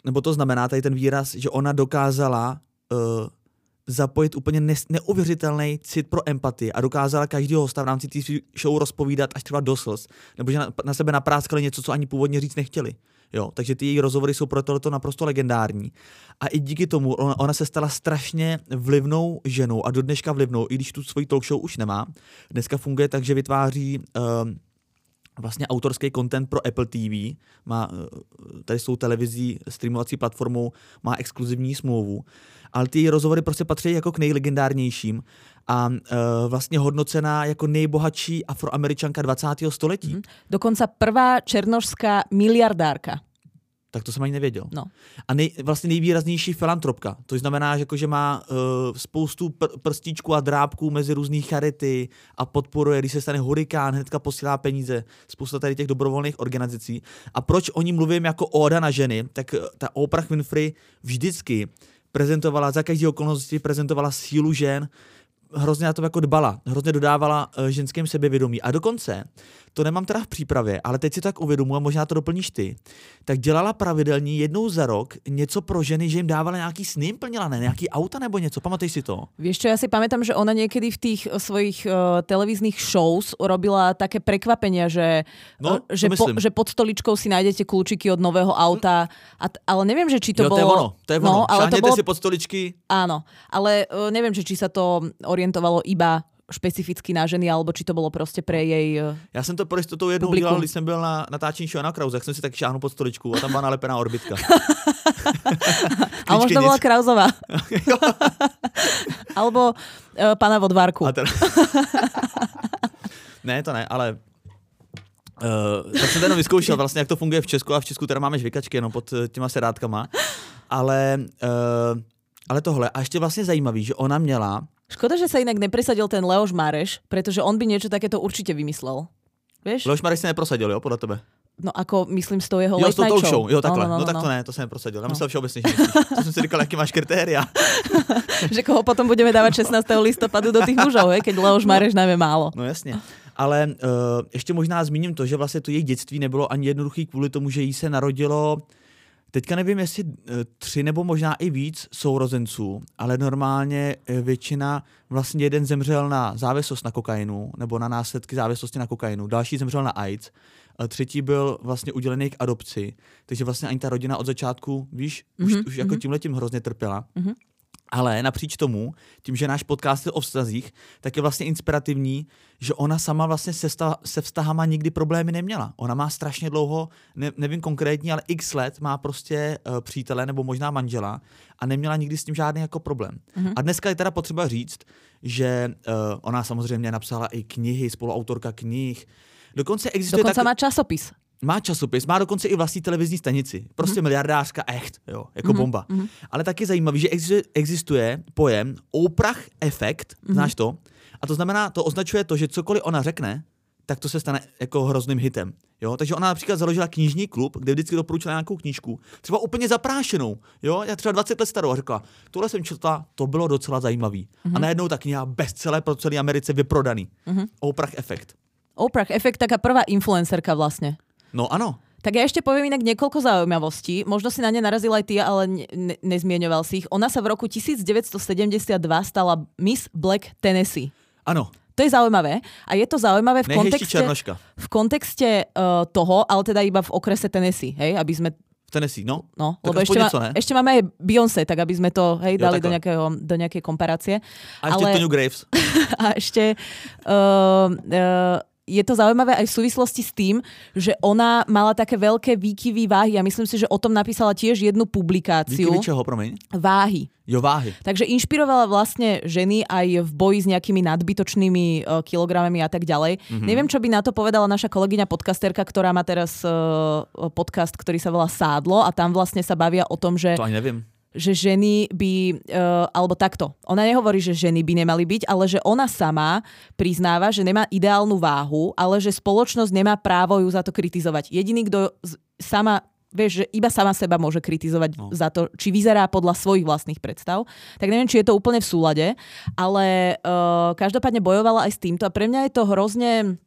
nebo to znamená tady ten výraz, že ona dokázala uh, zapojit úplně ne- neuvěřitelný cit pro empatii a dokázala každého hosta v rámci té show rozpovídat až třeba do slz, nebo že na, na sebe napráskali něco, co ani původně říct nechtěli. Jo, takže ty její rozhovory jsou pro tohleto naprosto legendární. A i díky tomu ona, ona se stala strašně vlivnou ženou a do dneška vlivnou, i když tu svoji talk show už nemá. Dneska funguje tak, že vytváří um, vlastně autorský content pro Apple TV, má eh, tady s tou televizí, streamovací platformou, má exkluzivní smlouvu, ale ty rozhovory prostě patří jako k nejlegendárnějším a uh, vlastně hodnocená jako nejbohatší afroameričanka 20. století. Mm-hmm. Dokonce prvá černožská miliardárka. Tak to jsem ani nevěděl. No. A nej, vlastně nejvýraznější filantropka. To znamená, že, jako, že má uh, spoustu pr- prstíčků a drábků mezi různý charity a podporuje, když se stane hurikán, hnedka posílá peníze. Spousta tady těch dobrovolných organizací. A proč o ní mluvím jako oda na ženy, tak eh, ta Oprah Winfrey vždycky prezentovala, za každé okolnosti prezentovala sílu žen, hrozně na to jako dbala, hrozně dodávala uh, ženským sebevědomí. A dokonce, to nemám teda v přípravě, ale teď si tak uvědomuji, a možná to doplníš ty, tak dělala pravidelně jednou za rok něco pro ženy, že jim dávala nějaký sny, jim plnila, ne, nějaký auta nebo něco, pamatuješ si to? Vieš čo, ja si pamätám, že ona niekedy v tých eh, svojich uh, televíznych shows robila také prekvapenia, že, No, uh, že, myslím. že pod stoličkou si nájdete kľúčiky od nového auta, a t- ale neviem, že či to jo, bolo... to je ono, to je ono. No, ale to bolo si pod stoličky, Áno, ale uh, neviem, že či sa to orientovalo iba špecificky na ženy, alebo či to bolo proste pre jej... Já jsem to pro jistotu jednou Publikum. udělal, když jsem byl na natáčení show na Krause, jak jsem si tak šáhnul pod stoličku a tam byla nalepená orbitka. a možno nic. bola Krauzová. alebo uh, pana Vodvárku. Teda... ne, to ne, ale Uh, tak jsem to jenom vyzkoušel vlastně, jak to funguje v Česku a v Česku teda máme žvikačky jenom pod eh, těma sedátkama. Ale, uh, ale tohle. A ještě vlastně zajímavý, že ona měla Škoda, že sa inak nepresadil ten Leoš Mareš, pretože on by niečo takéto určite vymyslel. Vieš? Leoš Marek se neprosadil, jo, podle tebe? No ako, myslím, s tou jeho Jo, s tou show. Jo, takhle. No, No, no, no, tak no, to ne, to jsem neprosadil. Já myslel všeobecně, že myslíš. To jsem si říkal, jaký máš kritéria. Že koho potom budeme dávať 16. listopadu do tých mužov, he? keď Leoš Mareš najmä málo. No jasně. Ale uh, ještě možná zmíním to, že vlastně to její dětství nebylo ani jednoduchý kvůli tomu, že jí se narodilo Teďka nevím, jestli eh, tři nebo možná i víc sourozenců, ale normálně eh, většina, vlastně jeden zemřel na závislost na kokainu, nebo na následky závislosti na kokainu, další zemřel na AIDS, a třetí byl vlastně udělený k adopci, takže vlastně ani ta rodina od začátku, víš, mm-hmm. už, Mhm, už jako tímhletím hrozně trpěla. Mhm. Ale napříč tomu, tím, že náš podcast je o vztazích, tak je vlastně inspirativní, že ona sama vlastně se, sta- se vztahama nikdy problémy neměla. Ona má strašně dlouho, ne, nevím konkrétně, ale x let má prostě uh, přítele nebo možná manžela a neměla nikdy s tím žádný jako problém. Mhm. A dneska je teda potřeba říct, že uh, ona samozřejmě napsala i knihy, spoluautorka knih. Dokonce existuje Dokonca tak... má časopis. Má časopis, má dokonce i vlastní televizní stanici. Prostě mm-hmm. miliardářka echt, jo, jako mm-hmm. bomba. Mm-hmm. Ale taky zajímavý, že existuje, existuje pojem Oprah efekt, mm-hmm. znáš to? A to znamená, to označuje to, že cokoliv ona řekne, tak to se stane jako hrozným hitem. Jo? Takže ona například založila knižní klub, kde vždycky doporučila nějakou knížku, třeba úplně zaprášenou, jo? já třeba 20 let starou a řekla, tohle jsem četla, to bylo docela zajímavý. Mm-hmm. A najednou ta kniha bestseller pro celé Americe vyprodaný. Mm-hmm. Oprah efekt. Oprah Effect, taká prvá influencerka vlastne. No ano, Tak ja ešte poviem inak niekoľko zaujímavostí. Možno si na ne narazil aj ty, ale ne, ne, nezmieňoval si ich. Ona sa v roku 1972 stala Miss Black Tennessee. ano, To je zaujímavé. A je to zaujímavé v kontexte, v kontexte uh, toho, ale teda iba v okrese Tennessee, hej, aby sme V Tennessee, no. No, Tak lebo ešte, ne? ešte máme aj Beyoncé, tak aby sme to hej, Jo, dali do, nejakého, do nejakej komparácie. A ještě Ale- Graves. A ešte uh, uh, je to zaujímavé aj v súvislosti s tým, že ona mala také veľké výkyvy váhy a myslím si, že o tom napísala tiež jednu publikáciu. Díky čeho, promiň? Váhy. Jo, váhy. Takže inšpirovala vlastne ženy aj v boji s nejakými nadbytočnými uh, kilogramami a tak ďalej. Mhm. Mm-hmm. Neviem, čo by na to povedala naša kolegyňa podcasterka, ktorá má teraz uh, podcast, ktorý sa volá Sádlo a tam vlastne sa bavia o tom, že To ani nevím. Že ženy by, uh, alebo takto, ona nehovorí, že ženy by nemali byť, ale že ona sama priznáva, že nemá ideálnu váhu, ale že spoločnosť nemá právo ju za to kritizovať. Jediný, kto sama vieš, že iba sama seba môže kritizovať. No. za to, či vyzerá podľa svojich vlastných predstav. Tak neviem, či je to úplne v súlade, ale uh, každopádne bojovala aj s týmto a pre mňa je to hrozne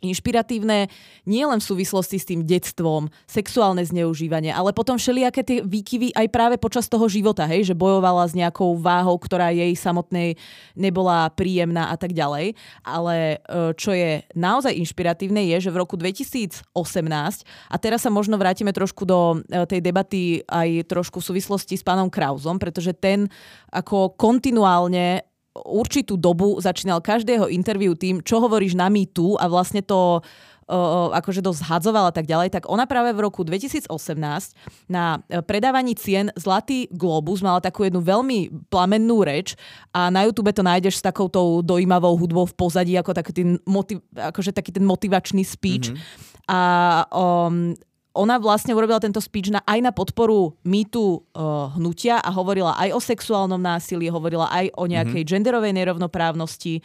inšpiratívne nie len v súvislosti s tým detstvom, sexuálne zneužívanie, ale potom všelijaké tie výkyvy aj práve počas toho života, hej, že bojovala s nejakou váhou, ktorá jej samotnej nebola príjemná a tak ďalej. Ale e, čo je naozaj inšpiratívne je, že v roku 2018, a teraz sa možno vrátime trošku do e, tej debaty aj trošku v súvislosti s pánom Krauzom, pretože ten ako kontinuálne určitú dobu začínal každého interviu tým, čo hovoríš na Me Too a vlastne to akože dosť hadzovala a tak ďalej, tak ona práve v roku 2018 na eh, predávaní cien Zlatý Globus mala takú jednu veľmi plamennú reč a na YouTube to nájdeš s takoutou dojímavou hudbou v pozadí, ako taký ten, motiv, akože taký ten motivačný speech. Mm-hmm. A um, ona vlastne urobila tento speech na, aj na podporu mýtu uh, hnutia a hovorila aj o sexuálnom násilí, hovorila aj o nejakej mm-hmm. genderovej nerovnoprávnosti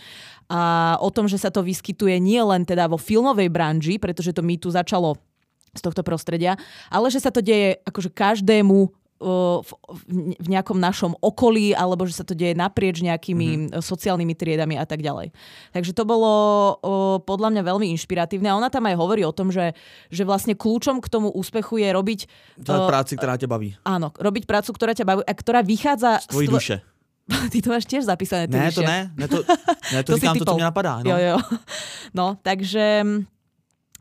a o tom, že sa to vyskytuje nie len teda vo filmovej branži, pretože to mýtu začalo z tohto prostredia, ale že sa to deje akože každému v, nejakom našom okolí, alebo že sa to deje naprieč nejakými mm-hmm. sociálnymi triedami a tak ďalej. Takže to bolo podľa mňa veľmi inšpiratívne a ona tam aj hovorí o tom, že, že vlastne kľúčom k tomu úspechu je robiť... uh, práci, ktorá ťa baví. Áno, robiť prácu, ktorá ťa baví a ktorá vychádza... Z tvojej duše. Ty to máš tiež zapísané. Ne, to ne, ne, to, ne, to, to říkám to, co mě napadá. No. Jo, jo. No, takže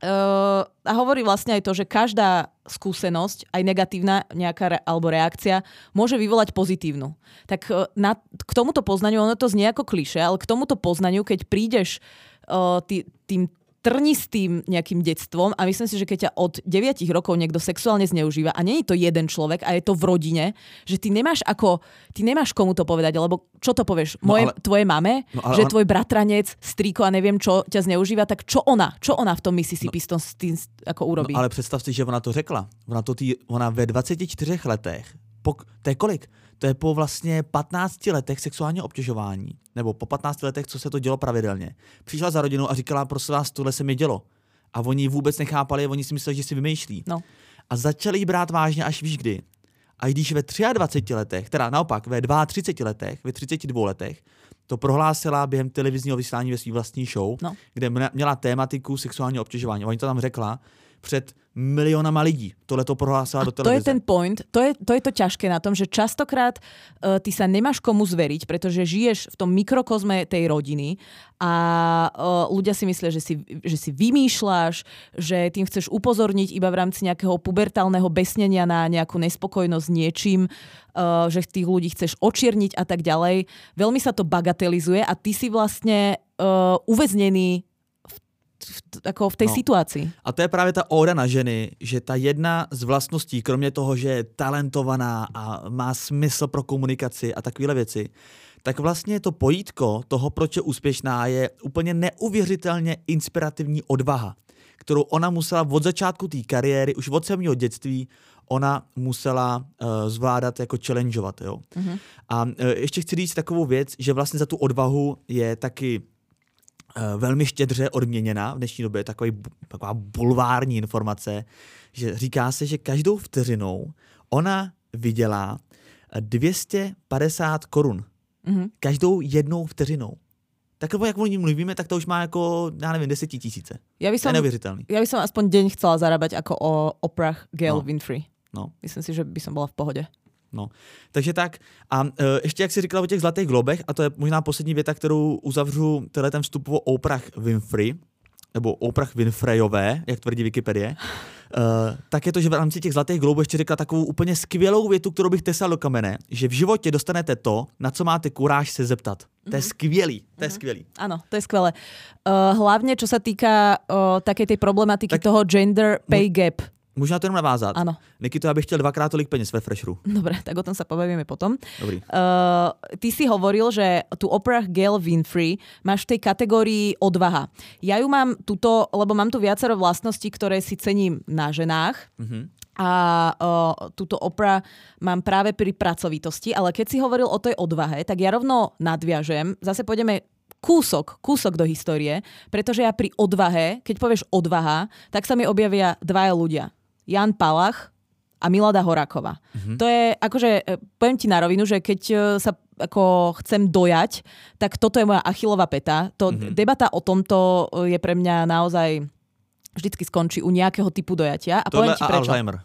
Uh, a hovorí vlastne aj to, že každá skúsenosť, aj negatívna nejaká re, alebo reakcia, môže vyvolať pozitívnu. Tak uh, na, k tomuto poznaniu, ono to znie ako kliše, ale k tomuto poznaniu, keď prídeš uh, tý, tým trnistým nejakým detstvom a myslím si, že keď ťa od 9 rokov niekto sexuálne zneužíva a nie je to jeden človek a je to v rodine, že ty nemáš ako, ty nemáš komu to povedať, alebo čo to povieš? No Moje, ale, tvoje mame, no ale, že tvoj bratranec, strýko a neviem čo ťa zneužíva, tak čo ona? Čo ona v tom Mississippi no, s tým ako urobí? No ale představ si, že ona to řekla. Ona, to tý, ona ve 24 letech, pok, to je kolik? to je po vlastně 15 letech sexuálního obtěžování, nebo po 15 letech, co se to dělo pravidelně. Přišla za rodinu a říkala, prosím vás, tohle se mi dělo. A oni vůbec nechápali, oni si mysleli, že si vymýšlí. No. A začali jí brát vážně až víš kdy. A když ve 23 letech, teda naopak ve 32 letech, ve 32 letech, to prohlásila během televizního vysílání ve své vlastní show, no. kde měla tématiku sexuálního obtěžování. Oni to tam řekla před miliónama lidí. Tohle to prohlásila do televízie. To je ten point, to je, to je to ťažké na tom, že častokrát uh, ty sa nemáš komu zveriť, pretože žiješ v tom mikrokozme tej rodiny a uh, ľudia si myslia, že si, že si vymýšľaš, že tým chceš upozorniť iba v rámci nejakého pubertálneho besnenia na nejakú nespokojnosť niečím, uh, že tých ľudí chceš očierniť a tak ďalej. Veľmi sa to bagatelizuje a ty si vlastne uh, uväznený v, ako v tej no. situácii. A to je právě ta óda na ženy, že ta jedna z vlastností, kromě toho, že je talentovaná a má smysl pro komunikaci a takovéhle věci, tak vlastně to pojítko toho, proč je úspěšná, je úplně neuvěřitelně inspirativní odvaha, kterou ona musela od začátku té kariéry, už od samého dětství, ona musela uh, zvládat jako challengeovat. Jo? Mm-hmm. A uh, ještě chci říct takovou věc, že vlastně za tu odvahu je taky velmi štědře odměněna v dnešní době, takový, taková bulvární informace, že říká se, že každou vteřinou ona vydělá 250 korun. Mm-hmm. Každou jednou vteřinou. Takové, jak o ní mluvíme, tak to už má jako, já nevím, deseti tisíce. Ja by som, to je neuvěřitelný. Ja by som aspoň deň chcela zarábať ako o Oprah Gail no. Winfrey. No. Myslím si, že by som bola v pohode. No, takže tak. A uh, ještě jak jsi říkala o těch zlatých globech, a to je možná poslední věta, kterou uzavřu tenhle ten vstup o Oprah Winfrey, nebo Oprah Winfreyové, jak tvrdí Wikipedie, uh, tak je to, že v rámci těch zlatých globů ještě řekla takovou úplně skvělou větu, kterou bych tesal do kamene, že v životě dostanete to, na co máte kuráž se zeptat. Mm-hmm. To je mhm. skvělý, to je mm-hmm. skvělý. Áno, to je skvelé. Uh, hlavne, čo sa týka uh, takej tej problematiky tak, toho gender pay gap. Možná to jenom navázat. Ano. to já bych chtěl dvakrát tolik peněz ve Fresheru. Dobre, tak o tom sa pobavíme potom. Dobrý. Uh, ty si hovoril, že tu Oprah Gail Winfrey máš v tej kategórii odvaha. Ja ju mám tuto, lebo mám tu viacero vlastností, ktoré si cením na ženách. Mm-hmm. A uh, túto Oprah mám práve pri pracovitosti, ale keď si hovoril o tej odvahe, tak ja rovno nadviažem, zase pôjdeme kúsok, kúsok do histórie, pretože ja pri odvahe, keď povieš odvaha, tak sa mi objavia dvaja ľudia. Jan Palach a Milada Horáková. Mm-hmm. To je, akože, e, poviem ti na rovinu, že keď e, sa ako chcem dojať, tak toto je moja achilová peta. To, mm-hmm. Debata o tomto e, je pre mňa naozaj vždycky skončí u nejakého typu dojatia. A to poviem ti prečo. Alzheimer.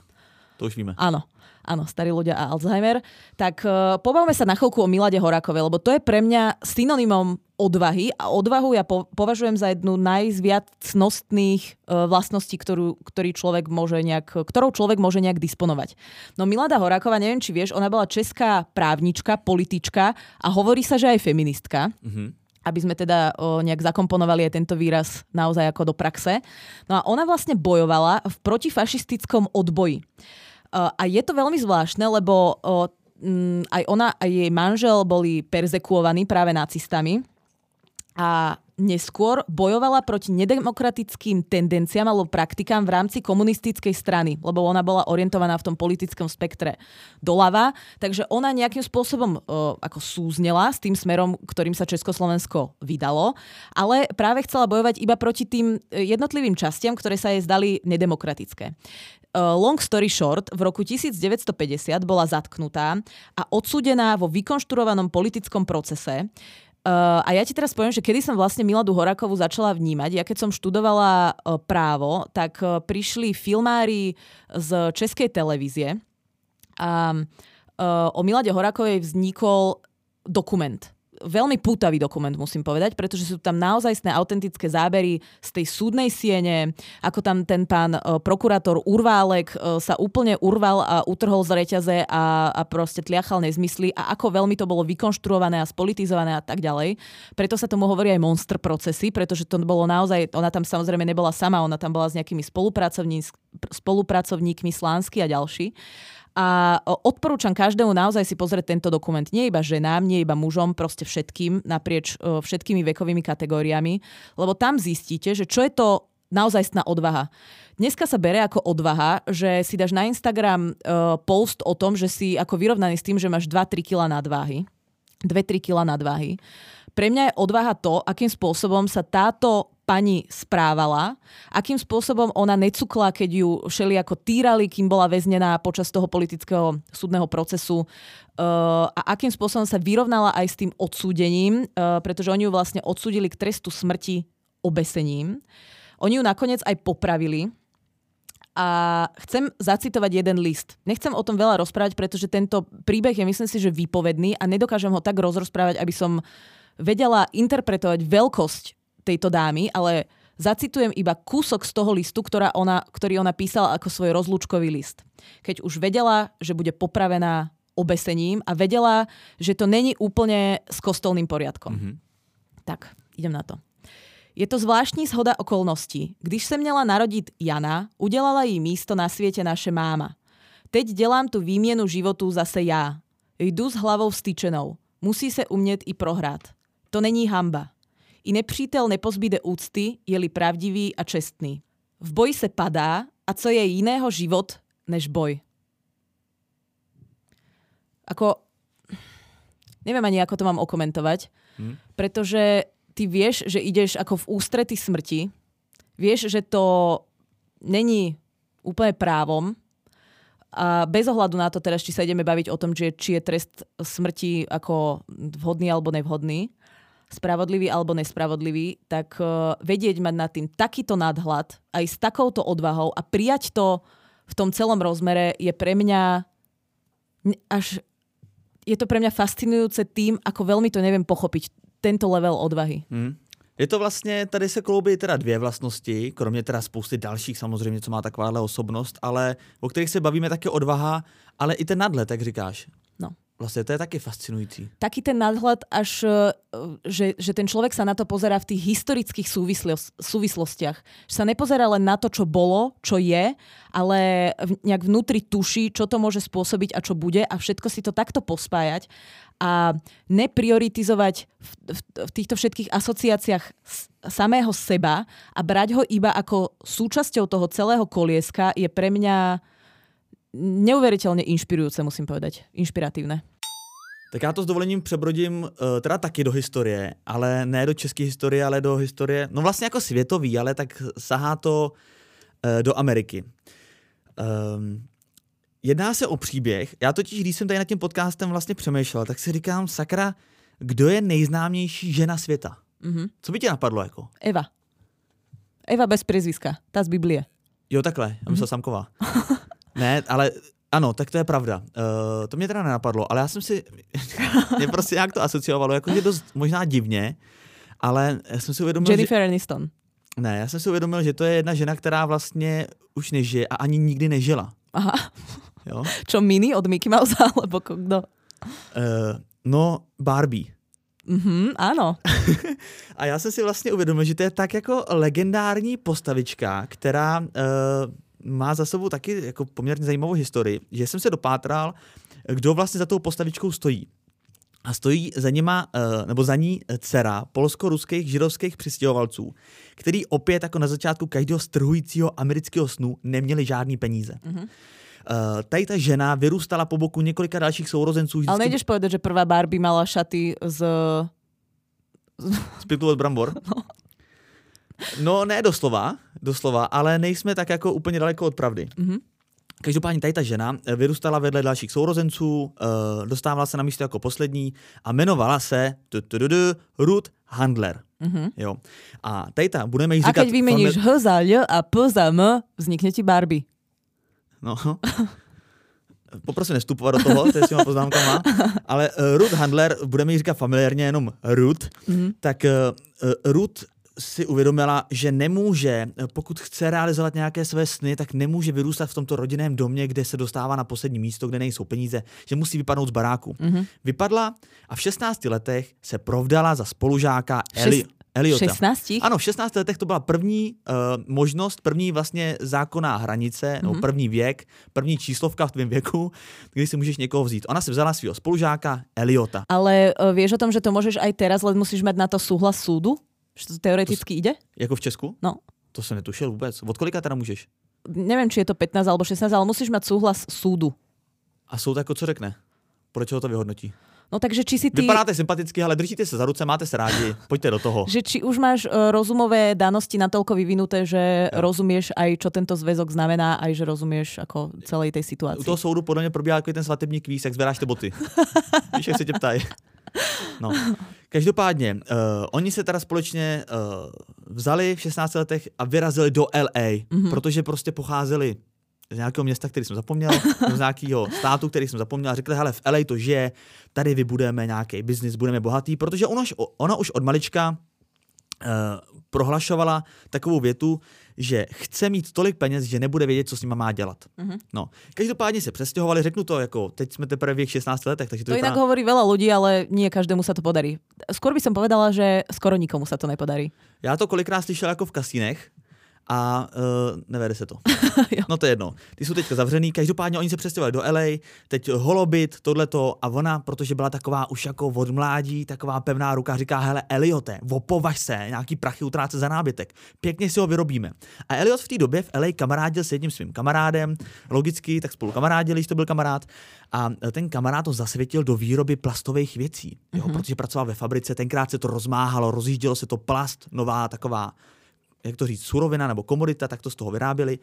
To už víme. Áno áno, starí ľudia a Alzheimer, tak uh, pobavme sa na chvíľku o Milade Horákovej, lebo to je pre mňa synonymom odvahy a odvahu ja po, považujem za jednu najviac cnostných uh, vlastností, ktorú, ktorý človek môže nejak, ktorou človek môže nejak disponovať. No Milada Horáková, neviem, či vieš, ona bola česká právnička, politička a hovorí sa, že aj feministka. Mm-hmm aby sme teda o, nejak zakomponovali aj tento výraz naozaj ako do praxe. No a ona vlastne bojovala v protifašistickom odboji. Uh, a je to veľmi zvláštne, lebo uh, aj ona, aj jej manžel boli perzekuovaní práve nacistami. A neskôr bojovala proti nedemokratickým tendenciám alebo praktikám v rámci komunistickej strany, lebo ona bola orientovaná v tom politickom spektre doľava, takže ona nejakým spôsobom e, ako súznela s tým smerom, ktorým sa Československo vydalo, ale práve chcela bojovať iba proti tým e, jednotlivým častiam, ktoré sa jej zdali nedemokratické. Uh, long story short, v roku 1950 bola zatknutá a odsúdená vo vykonštruovanom politickom procese. Uh, a ja ti teraz poviem, že kedy som vlastne Miladu Horakovu začala vnímať. Ja keď som študovala uh, právo, tak uh, prišli filmári z českej televízie a uh, o Milade Horakovej vznikol dokument veľmi pútavý dokument, musím povedať, pretože sú tam naozaj autentické zábery z tej súdnej siene, ako tam ten pán e, prokurátor Urválek e, sa úplne urval a utrhol z reťaze a, a proste tliachal nezmysly a ako veľmi to bolo vykonštruované a spolitizované a tak ďalej. Preto sa tomu hovorí aj monster procesy, pretože to bolo naozaj, ona tam samozrejme nebola sama, ona tam bola s nejakými spolupracovníkmi Slánsky a ďalší. A odporúčam každému naozaj si pozrieť tento dokument. Nie iba ženám, nie iba mužom, proste všetkým, naprieč všetkými vekovými kategóriami, lebo tam zistíte, že čo je to naozajstná odvaha. Dneska sa bere ako odvaha, že si dáš na Instagram post o tom, že si ako vyrovnaný s tým, že máš 2-3 kg nadváhy. 2-3 kg nadváhy. Pre mňa je odvaha to, akým spôsobom sa táto pani správala, akým spôsobom ona necukla, keď ju všeli ako týrali, kým bola väznená počas toho politického súdneho procesu uh, a akým spôsobom sa vyrovnala aj s tým odsúdením, uh, pretože oni ju vlastne odsúdili k trestu smrti obesením. Oni ju nakoniec aj popravili, a chcem zacitovať jeden list. Nechcem o tom veľa rozprávať, pretože tento príbeh je myslím si, že výpovedný a nedokážem ho tak rozprávať, aby som vedela interpretovať veľkosť tejto dámy, ale zacitujem iba kúsok z toho listu, ktorá ona, ktorý ona písala ako svoj rozlúčkový list. Keď už vedela, že bude popravená obesením a vedela, že to není úplne s kostolným poriadkom. Mm-hmm. Tak, idem na to. Je to zvláštní zhoda okolností. Když se měla narodit Jana, udělala jí místo na světě naše máma. Teď dělám tu výměnu životu zase já. Jdu s hlavou vstyčenou. Musí se umět i prohrát. To není hamba. I nepřítel nepozbíde úcty, je-li pravdivý a čestný. V boji se padá a co je jiného život než boj. Ako, neviem ani, ako to mám okomentovať, hmm. pretože ty vieš, že ideš ako v ústrety smrti, vieš, že to není úplne právom a bez ohľadu na to teraz, či sa ideme baviť o tom, je, či je trest smrti ako vhodný alebo nevhodný, spravodlivý alebo nespravodlivý, tak uh, vedieť mať nad tým takýto nadhľad aj s takouto odvahou a prijať to v tom celom rozmere je pre mňa až je to pre mňa fascinujúce tým, ako veľmi to neviem pochopiť, tento level odvahy. Mm. Je to vlastně, tady se kloubí teda dvě vlastnosti, kromě teda spousty dalších samozřejmě, co má takováhle osobnost, ale o kterých se bavíme také odvaha, ale i ten nadhled, jak říkáš. Vlastne to je také fascinujúci. Taký ten nadhľad až, e, že, že ten človek sa na to pozera v tých historických súvislos, súvislostiach. Že sa nepozerá len na to, čo bolo, čo je, ale nejak vnútri tuší, čo to môže spôsobiť a čo bude a všetko si to takto pospájať a neprioritizovať v, v, v týchto všetkých asociáciách samého seba a brať ho iba ako súčasťou toho celého kolieska je pre mňa neuveriteľne inšpirujúce, musím povedať. Inšpiratívne. Tak já to s dovolením přebrodím uh, teda taky do historie, ale ne do české historie, ale do historie, no vlastně jako světový, ale tak sahá to uh, do Ameriky. Um, jedná se o příběh, já totiž, když jsem tady nad tím podcastem vlastně přemýšlel, tak si říkám, sakra, kdo je nejznámější žena světa? Mm-hmm. Co by tě napadlo jako? Eva. Eva bez prezviska, ta z Biblie. Jo, takhle, já myslel mm-hmm. Samková. Ne, ale ano, tak to je pravda. Uh, to mě teda nenapadlo, ale já jsem si, mě prostě nějak to asociovalo, jakože dost možná divně, ale já jsem si uvědomil, Jennifer že... Aniston. Ne, já jsem si uvědomil, že to je jedna žena, která vlastně už nežije a ani nikdy nežila. Aha. Jo? Čo, Mini od Mickey Mouse, alebo kdo? Uh, no, Barbie. Mhm, ano. a já jsem si vlastně uvědomil, že to je tak jako legendární postavička, která uh, má za sebou taky jako poměrně zajímavou historii, že jsem se dopátral, kdo vlastně za tou postavičkou stojí. a stojí za nima, eh, nebo za ní dcera polsko-ruských židovských přistěhovalců, který opět jako na začátku každého strhujícího amerického snu neměli žádný peníze. Mm-hmm. Uh, tady ta žena vyrůstala po boku několika dalších sourozenců. Vždycky... Ale nejdeš povedať, že prvá Barbie mala šaty z... Z pytlu od brambor? No. No ne doslova, doslova, ale nejsme tak jako úplně daleko od pravdy. Mm-hmm. Každopádně tady ta žena eh, vyrůstala vedle dalších sourozenců, uh, dostávala se na místo jako poslední a jmenovala se Ruth Handler. Mm-hmm. Jo. A tady ta, budeme jí říkat... A keď vymeníš famili... H za L a P za M, vznikne ti Barbie. No. Poprosím nestupovat do toho, to je s těma poznámkama. Ale uh, Ruth Handler, budeme jí říkat familiárně jenom Ruth, mm-hmm. tak uh, Ruth si uvědomila, že nemůže, pokud chce realizovat nějaké své sny, tak nemůže vyrůstat v tomto rodinném domě, kde se dostává na poslední místo, kde nejsou peníze, že musí vypadnout z baráku. Mm-hmm. Vypadla a v 16 letech se provdala za spolužáka Eli. Eliota. 16? Ano, v 16 letech to byla první uh, možnost, první vlastně zákonná hranice, mm-hmm. nebo první věk, první číslovka v tvém věku, kdy si můžeš někoho vzít. Ona si vzala svého spolužáka Eliota. Ale uh, vieš o tom, že to můžeš aj teraz, len musíš mať na to súhlas súdu? Že to teoreticky to, ide? Jako v Česku? No. To jsem netušil vůbec. Od kolika teda můžeš? Nevím, či je to 15 alebo 16, ale musíš mať súhlas súdu. A soud jako co řekne? Podle čeho to vyhodnotí? No takže či si ty... Vypadáte sympaticky, ale držíte sa za ruce, máte sa rádi, poďte do toho. Že či už máš uh, rozumové danosti natoľko vyvinuté, že ja. rozumieš aj, čo tento zväzok znamená, aj že rozumieš ako celej tej situácii. U toho soudu podľa mňa probíhá ten svatební kvíz, jak zveráš ty boty. Víš, jak se tě ptají. No. Každopádně, uh, oni se teda společně uh, vzali v 16 letech a vyrazili do LA, mm-hmm. protože prostě pocházeli z nějakého města, který jsem zapomněl, z nějakého státu, který jsem zapomněl a řekli, hele, v LA to žije, tady vybudeme nějaký biznis, budeme bohatý, protože ona, ona už od malička uh, prohlašovala takovou větu, že chce mít tolik peněz, že nebude vědět, co s nima má dělat. Mm-hmm. No, každopádně se přestěhovali, řeknu to, jako teď jsme teprve v 16 letech, takže to, to vypadá... inak hovorí veľa ľudí, ale nie každému sa to podarí. Skôr by som povedala, že skoro nikomu sa to nepodarí. Já to kolikrát slyšel jako v kasínech, a uh, nevede se to. no to je jedno. Ty jsou teďka zavřený, každopádně oni se přestěhovali do LA, teď holobit, tohleto a ona, protože byla taková už jako od mládí, taková pevná ruka, říká, hele Eliote, opovaž se, nějaký prachy utráce za nábytek, pěkně si ho vyrobíme. A Eliot v té době v LA kamarádil s jedním svým kamarádem, logicky, tak spolu kamarádili, když to byl kamarád, a ten kamarád to zasvětil do výroby plastových věcí, jo, mm-hmm. protože pracoval ve fabrice, tenkrát se to rozmáhalo, rozjíždělo se to plast, nová taková jak to říct, surovina nebo komodita, tak to z toho vyráběli.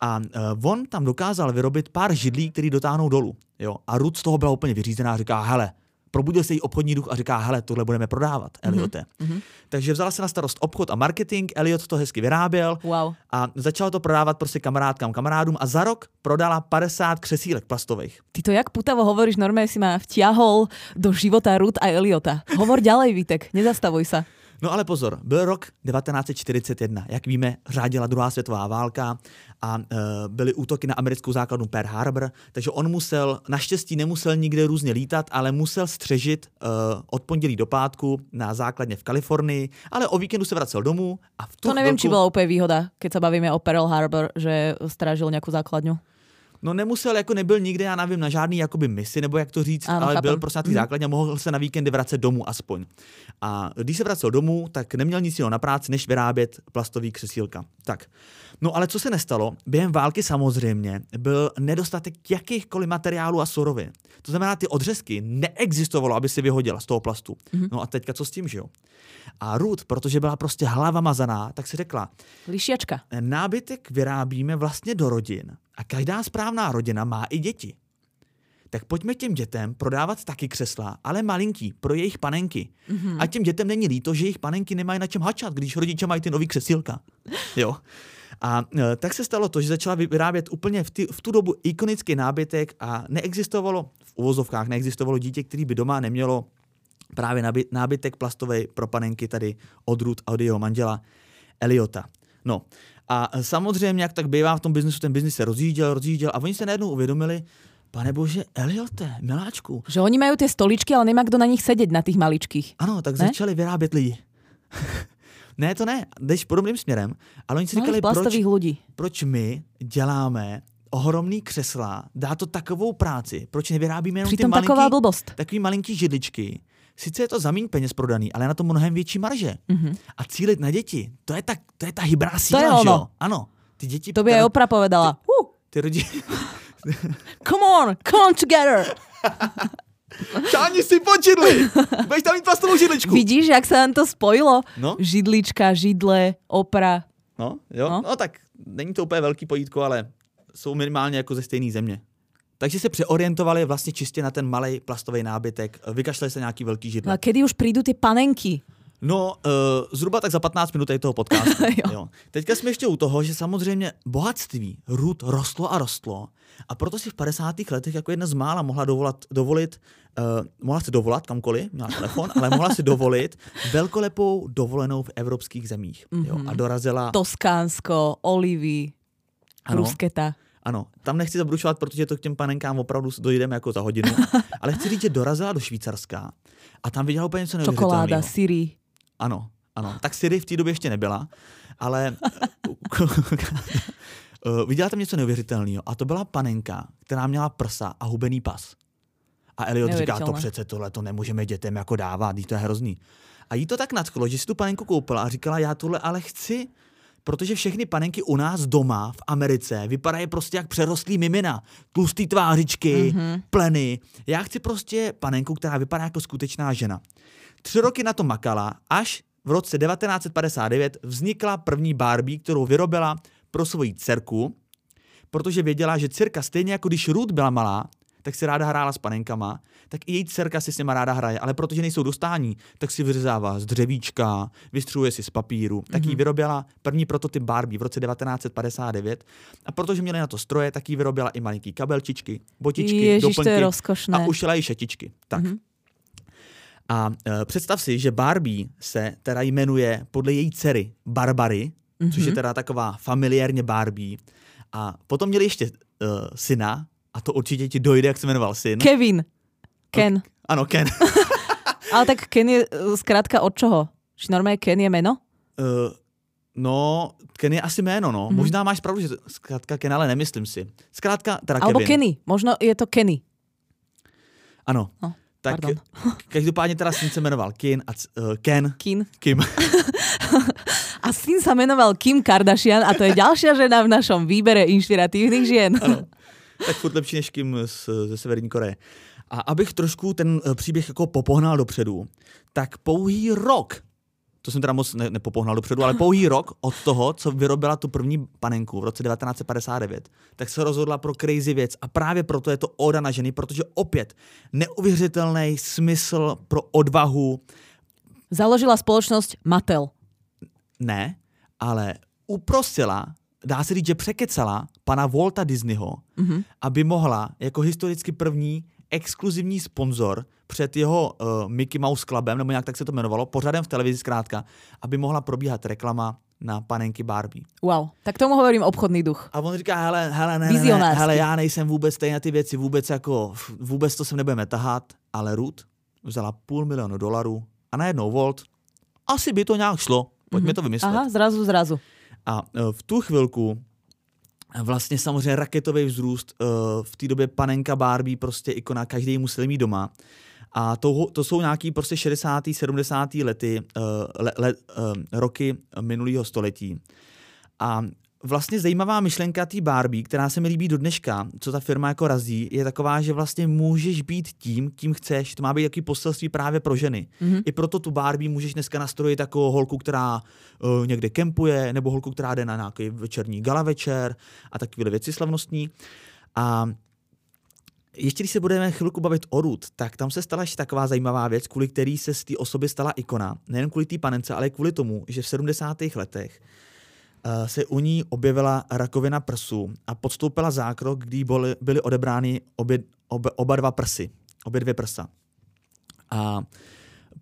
A uh, on tam dokázal vyrobit pár židlí, který dotáhnou dolů. Jo? A Ruth z toho byla úplně vyřízená a říká, hele, probudil se jí obchodní duch a říká, hele, tohle budeme prodávat, mhm, Eliote. Mm-hmm. Takže vzala se na starost obchod a marketing, Eliot to hezky vyráběl wow. a začala to prodávat prostě kamarádkám, kamarádům a za rok prodala 50 křesílek plastových. Ty to jak putavo hovoríš, normálně si ma vtiahol do života Ruth a Eliota. Hovor ďalej, Vítek, nezastavuj sa. No ale pozor, byl rok 1941. Jak víme, řádila druhá světová válka a e, byly útoky na americkou základnu Pearl Harbor, takže on musel, naštěstí nemusel nikde různě lítat, ale musel střežit e, od pondělí do pátku na základně v Kalifornii, ale o víkendu se vracel domů a v tu To nevím, chvilku... či byla úplně výhoda, keď se bavíme o Pearl Harbor, že strážil nějakou základňu. No nemusel, jako nebyl nikde, já nevím, na žádný jakoby misi, nebo jak to říct, ano, ale chápem. byl prostě na té mm. základně a mohl se na víkendy vracet domů aspoň. A když se vracel domů, tak neměl nic jiného na práci, než vyrábět plastový křesílka. Tak. No ale co se nestalo? Během války samozřejmě byl nedostatek jakýchkoliv materiálů a surovin. To znamená, ty odřezky neexistovalo, aby si vyhodila z toho plastu. Mm-hmm. No a teďka co s tím, že jo? A Ruth, protože byla prostě hlava mazaná, tak si řekla, Lišiačka. nábytek vyrábíme vlastně do rodin a každá správná rodina má i děti. Tak pojďme těm dětem prodávat taky křesla, ale malinký, pro jejich panenky. Mm-hmm. A těm dětem není líto, že jejich panenky nemají na čem hačat, když rodiče mají ty nový křesílka. Jo. A e, tak se stalo to, že začala vyrábět úplně v, ty, v tu dobu ikonický nábytek a neexistovalo, v uvozovkách neexistovalo dítě, který by doma nemělo právě nábytek plastový pro panenky tady od Ruth a od jeho manžela Eliota. No a samozřejmě, jak tak bývá v tom biznesu, ten biznis se rozjížděl, rozjížděl a oni se najednou uvědomili, Pane bože, Eliote, miláčku. Že oni mají ty stoličky, ale nemá kdo na nich sedět, na těch maličkých. Ano, tak ne? začali vyrábět lidi. Ne, to ne, jdeš podobným směrem, ale oni si říkali, proč, lidí. proč my děláme ohromný křesla, dá to takovou práci, proč nevyrábíme jenom ty Pritom malinký, taková blbosť. takový malinký židličky. Sice je to za míň peněz prodaný, ale je na to mnohem větší marže. Mhm. A cílit na děti, to je ta, to je ta hybná je síla, že ono. jo? Ano. Ty děti, To by aj Opra povedala. Uh, ty rodi... come on, come on together. Čáni si počidli! Budeš tam mít plastovou židličku. Vidíš, jak sa nám to spojilo? No. Židlička, židle, Opra. No, jo. No. No. no tak není to úplně velký pojítko, ale jsou minimálně jako ze stejné země. Takže se přeorientovali vlastně čistě na ten malý plastový nábytek, vykašlali se nějaký velký No židle. a kedy už prídu tie panenky? No, uh, zhruba tak za 15 minut tady toho podcastu. Jo. jo. Teďka jsme ještě u toho, že samozřejmě bohatství růd rostlo a rostlo a proto si v 50. letech jako jedna z mála mohla dovolat, dovolit, uh, mohla si dovolat kamkoliv, měla telefon, ale mohla si dovolit velkolepou dovolenou v evropských zemích. Mm-hmm. Jo. A dorazila... Toskánsko, olivy, Ano. brusketa. Ano, tam nechci zabrušovat, protože to k těm panenkám opravdu dojdeme jako za hodinu. Ale chci říct, že dorazila do Švýcarska a tam viděla úplně něco Čokoláda, neuvěřitelného. syry. Ano, ano. Tak Siri v té době ještě nebyla, ale uh, viděla tam něco neuvěřitelného. A to byla panenka, která měla prsa a hubený pas. A Elliot říká, to přece tohle to nemůžeme dětem jako dávat, to je hrozný. A jí to tak nadchlo, že si tu panenku koupila a říkala, já tohle ale chci, protože všechny panenky u nás doma v Americe vypadají prostě jak přerostlý mimina. Tlustý tvářičky, mm-hmm. pleny. Já chci prostě panenku, která vypadá jako skutečná žena. Tři roky na to makala, až v roce 1959 vznikla první Barbie, kterou vyrobila pro svoji dcerku, protože věděla, že dcerka stejně jako když Ruth byla malá, tak si ráda hrála s panenkama, tak i její dcerka si s nima ráda hraje, ale protože nejsou dostání, tak si vyřezává z dřevíčka, vystřuje si z papíru. Tak jí vyrobila první prototyp Barbie v roce 1959 a protože měli na to stroje, tak jí vyrobila i malinký kabelčičky, botičky, Ježiš, to doplňky je rozkošné. a ušila i šetičky. Tak. Mm-hmm. A e, představ si, že Barbie se teda jmenuje podle její dcery Barbary, mm-hmm. což je teda taková familiárně Barbie. A potom měli ještě uh, syna, a to určitě ti dojde, jak se jmenoval syn. Kevin. Ken. Ano, Ken. Ale tak Ken je uh, skrátka od čoho? Či normálne Ken je meno? Uh, no, Ken je asi jméno, no. Mm-hmm. Možná máš pravdu, že zkrátka Ken, ale nemyslím si. Zkrátka, teda Alebo Kevin. Kenny. Možno je to Kenny. Ano. No, tak pardon. každopádně teda syn se jmenoval Ken a uh, Ken. Kin. Kim. A syn sa menoval Kim Kardashian a to je ďalšia žena v našom výbere inšpiratívnych žien. ano. Tak furt lepší než Kim z, ze Severní Koreje. A abych trošku ten eh, příběh jako popohnal dopředu, tak pouhý rok, to jsem teda moc ne, nepopohnal dopředu, ale pouhý rok od toho, co vyrobila tu první panenku v roce 1959, tak se rozhodla pro crazy věc a právě proto je to oda na ženy, protože opět neuvěřitelný smysl pro odvahu, Založila spoločnosť Mattel. ne, ale uprosila, dá se říct, že překecala pana Walta Disneyho, mm-hmm. aby mohla jako historicky první exkluzivní sponzor před jeho uh, Mickey Mouse Clubem, nebo nějak tak se to jmenovalo, pořadem v televizi zkrátka, aby mohla probíhat reklama na panenky Barbie. Wow, tak tomu hovorím obchodný duch. A on říká, hele, hele, ne, ne, ne, hele, já nejsem vůbec na ty věci, vůbec jako, vůbec to sem nebudeme tahat, ale Ruth vzala půl milionu dolarů a najednou Walt, asi by to nějak šlo, pojďme mm-hmm. to vymyslet. Aha, zrazu, zrazu. A e, v tu chvilku vlastně samozřejmě raketový vzrůst, e, v té době panenka Barbie, prostě ikona, každý musel mít doma. A to, to jsou nějaký prostě 60. 70. lety, e, le, le, roky minulého století. A vlastně zajímavá myšlenka té Barbie, která se mi líbí do dneška, co ta firma jako razí, je taková, že vlastně můžeš být tím, kým chceš. To má být jaký poselství právě pro ženy. Mm-hmm. I proto tu Barbie můžeš dneska nastrojit jako holku, která uh, někde kempuje, nebo holku, která jde na nějaký večerní gala večer a takové věci slavnostní. A ještě když se budeme chvilku bavit o Ruth, tak tam se stala ještě taková zajímavá věc, kvůli který se z té osoby stala ikona. Nejen kvůli té panence, ale kvůli tomu, že v 70. letech se u ní objevila rakovina prsu a podstoupila zákrok, kdy byly, odebrány obě, oba, oba dva prsy, obě dvě prsa. A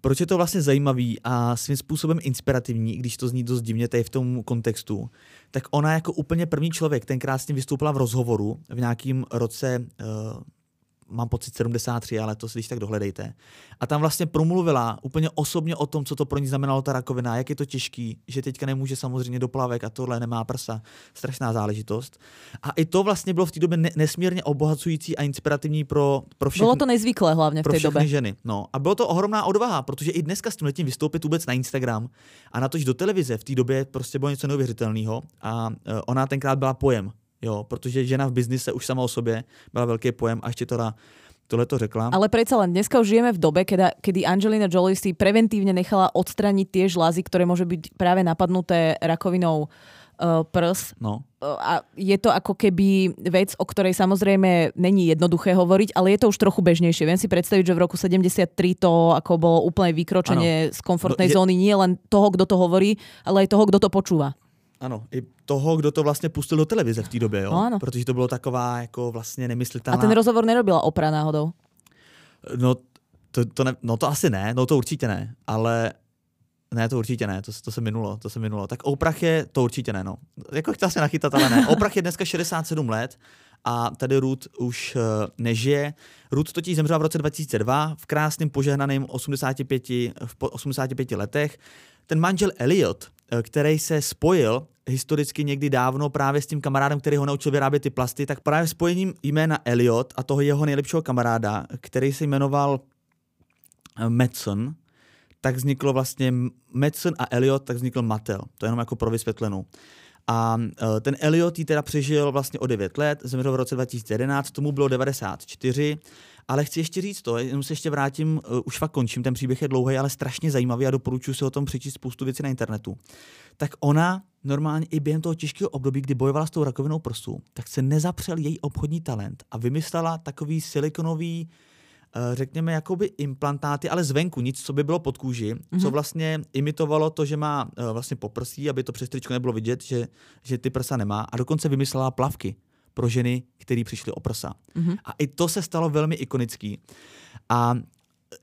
proč je to vlastně zajímavý a svým způsobem inspirativní, když to zní dost divně tady v tom kontextu, tak ona jako úplně první člověk tenkrát s ním vystoupila v rozhovoru v nějakém roce uh, mám pocit 73, ale to si když tak dohledejte. A tam vlastně promluvila úplně osobně o tom, co to pro ní znamenalo ta rakovina, jak je to těžký, že teďka nemůže samozřejmě do plavek a tohle nemá prsa. Strašná záležitost. A i to vlastně bylo v té době nesmírně obohacující a inspirativní pro, pro všechny. Bylo to nezvyklé hlavně v té době. ženy. No. A bylo to ohromná odvaha, protože i dneska s tím letím vystoupit vůbec na Instagram a na tož do televize v té době prostě bylo něco neuvěřitelného. A e, ona tenkrát byla pojem Jo, protože žena v biznise už sama o sobě byla velký pojem a ještě teda tohle to řekla. Ale predsa len dneska už žijeme v dobe, keda, kedy Angelina Jolie si preventívne nechala odstraniť tie žlázy, ktoré môže byť práve napadnuté rakovinou uh, prs. No. Uh, a je to ako keby vec, o ktorej samozrejme není jednoduché hovoriť, ale je to už trochu bežnejšie. Viem si predstaviť, že v roku 73 to ako bolo úplne vykročenie ano. z komfortnej no, je... zóny nie len toho, kto to hovorí, ale aj toho, kto to počúva. Ano, i toho, kdo to vlastně pustil do televize v té době, jo? No, ano. Protože to bylo taková jako vlastně nemyslitelná... A ten rozhovor nerobila Opra náhodou? No to, to ne, no to asi ne, no to určitě ne, ale ne, to určitě ne, to, to se minulo, to se minulo. Tak Oprah je, to určitě ne, no. Jako chtěl se nachytat, ale ne. Oprah je dneska 67 let a tady Ruth už uh, nežije. Ruth totiž zemřela v roce 2002 v krásným požehnaným 85, v 85 letech. Ten manžel Elliot, Eh, který se spojil historicky někdy dávno právě s tím kamarádem, který ho naučil vyrábět ty plasty, tak právě spojením jména Elliot a toho jeho nejlepšího kamaráda, který se jmenoval eh, Madson, tak vzniklo vlastně Madson a Elliot, tak vznikl Mattel. To je jenom jako pro vysvětlenou. A eh, ten Elliot ji teda přežil vlastně o 9 let, zemřel v roce 2011, tomu bylo 94 ale chci ještě říct to, jenom se ještě vrátím, uh, už fakt končím, ten příběh je dlouhý, ale strašně zajímavý a doporučuji si o tom přečíst spoustu věcí na internetu. Tak ona normálně i během toho těžkého období, kdy bojovala s tou rakovinou prsu, tak se nezapřel její obchodní talent a vymyslela takový silikonový eh, řekněme, jakoby implantáty, ale zvenku, nic, co by bylo pod kůži, mm-hmm. co mhm. vlastně imitovalo to, že má uh, vlastně poprsí, aby to přes tričko nebylo vidět, že, že ty prsa nemá a dokonce vymyslela plavky pro ženy, které přišly o prsa. Mm-hmm. A i to se stalo velmi ikonický. A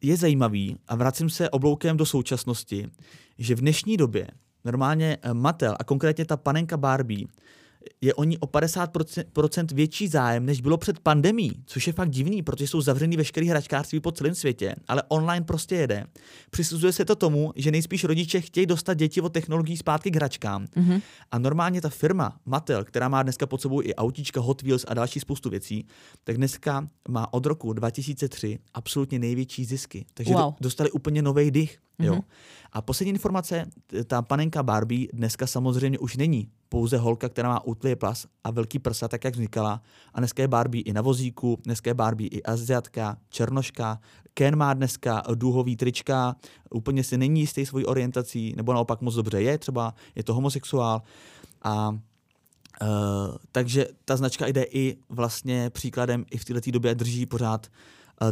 je zajímavý, a vracím se obloukem do současnosti, že v dnešní době normálně eh, Mattel a konkrétně ta panenka Barbie je o ní o 50% větší zájem, než bylo před pandemí, což je fakt divný, protože jsou zavřený veškerý hračkářství po celém světě, ale online prostě jede. Přisuzuje se to tomu, že nejspíš rodiče chtějí dostat děti od technologií zpátky k hračkám. Mm-hmm. A normálně ta firma Mattel, která má dneska pod sebou i autíčka Hot Wheels a další spoustu věcí, tak dneska má od roku 2003 absolutně největší zisky. Takže wow. dostali úplně nový dych. Mm-hmm. Jo. A poslední informace, ta panenka Barbie dneska samozřejmě už není pouze holka, která má útlý plas a velký prsa, tak jak vznikala. A dneska je Barbie i na vozíku, dneska je Barbie i aziatka, černoška. Ken má dneska duhový trička, úplně si není jistý svojí orientací, nebo naopak moc dobře je, třeba je to homosexuál. A Uh, takže ta značka jde i vlastně příkladem i v této době drží pořád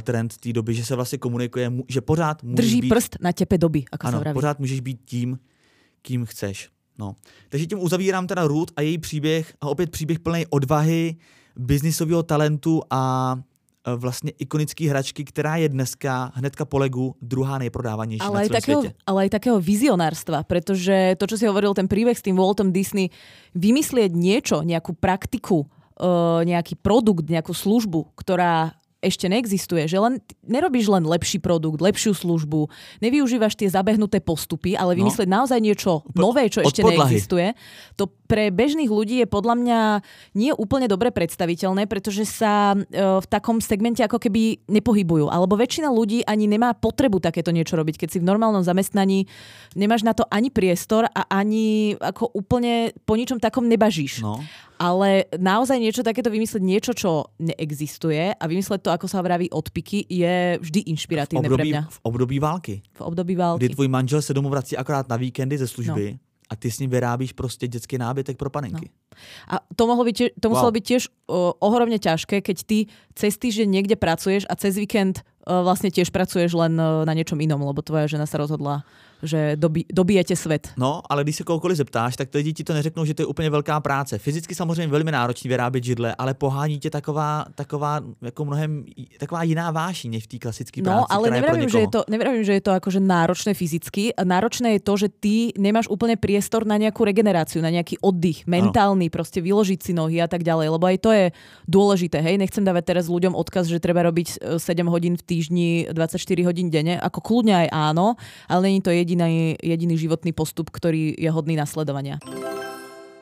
trend té doby, že se vlastně komunikuje, že pořád můžeš Drží být, prst na těpe doby, ako ano, sa pořád můžeš být tím, kým chceš. No. Takže tím uzavírám teda Ruth a její příběh a opět příběh plný odvahy, biznisového talentu a e, vlastně ikonický hračky, která je dneska hnedka po legu druhá nejprodávanější ale na celém takého, světě. Ale aj takého vizionárstva, pretože to, čo si hovoril, ten príbeh s tým Waltom Disney, vymyslieť niečo, nejakú praktiku, uh, nejaký produkt, nejakú službu, ktorá ešte neexistuje, že len nerobíš len lepší produkt, lepšiu službu, nevyužívaš tie zabehnuté postupy, ale no. vymyslieť no. naozaj niečo nové, čo ešte podlahy. neexistuje, to pre bežných ľudí je podľa mňa nie úplne dobre predstaviteľné, pretože sa e, v takom segmente ako keby nepohybujú. Alebo väčšina ľudí ani nemá potrebu takéto niečo robiť. Keď si v normálnom zamestnaní nemáš na to ani priestor a ani ako úplne po ničom takom nebažíš. No. Ale naozaj niečo takéto vymyslieť, niečo, čo neexistuje a vymyslieť to, ako sa vraví, odpiky, je vždy inšpiratívne pre mňa. V období války. V období války. Kdy tvoj manžel se domů vrací akorát na víkendy ze služby. No a ty s ním vyrábíš prostě dětský nábytek pro panenky. No. A to, mohlo byť, to muselo wow. byť tiež uh, ohromne ťažké, keď ty cez týždeň niekde pracuješ a cez víkend uh, vlastne tiež pracuješ len uh, na niečom inom, lebo tvoja žena sa rozhodla že dobi, dobijete svet. No, ale když se kohokoliv zeptáš, tak lidi ti to neřeknou, že to je úplně velká práce. Fyzicky samozřejmě velmi náročný vyrábět židle, ale pohání tě taková, taková jako mnohem, taková jiná vášeň než v té klasické práci. No, ale nevravím, že je to, nevravím, že je to akože náročné fyzicky. Náročné je to, že ty nemáš úplne priestor na nejakú regeneráciu, na nejaký oddych, mentálny, ano. proste vyložiť si nohy a tak ďalej, lebo aj to je dôležité. Hej, nechcem dávať teraz ľuďom odkaz, že treba robiť 7 e, hodín v týždni, 24 hodín denne, ako kľudne aj áno, ale není to jediný, jediný životný postup, ktorý je hodný nasledovania.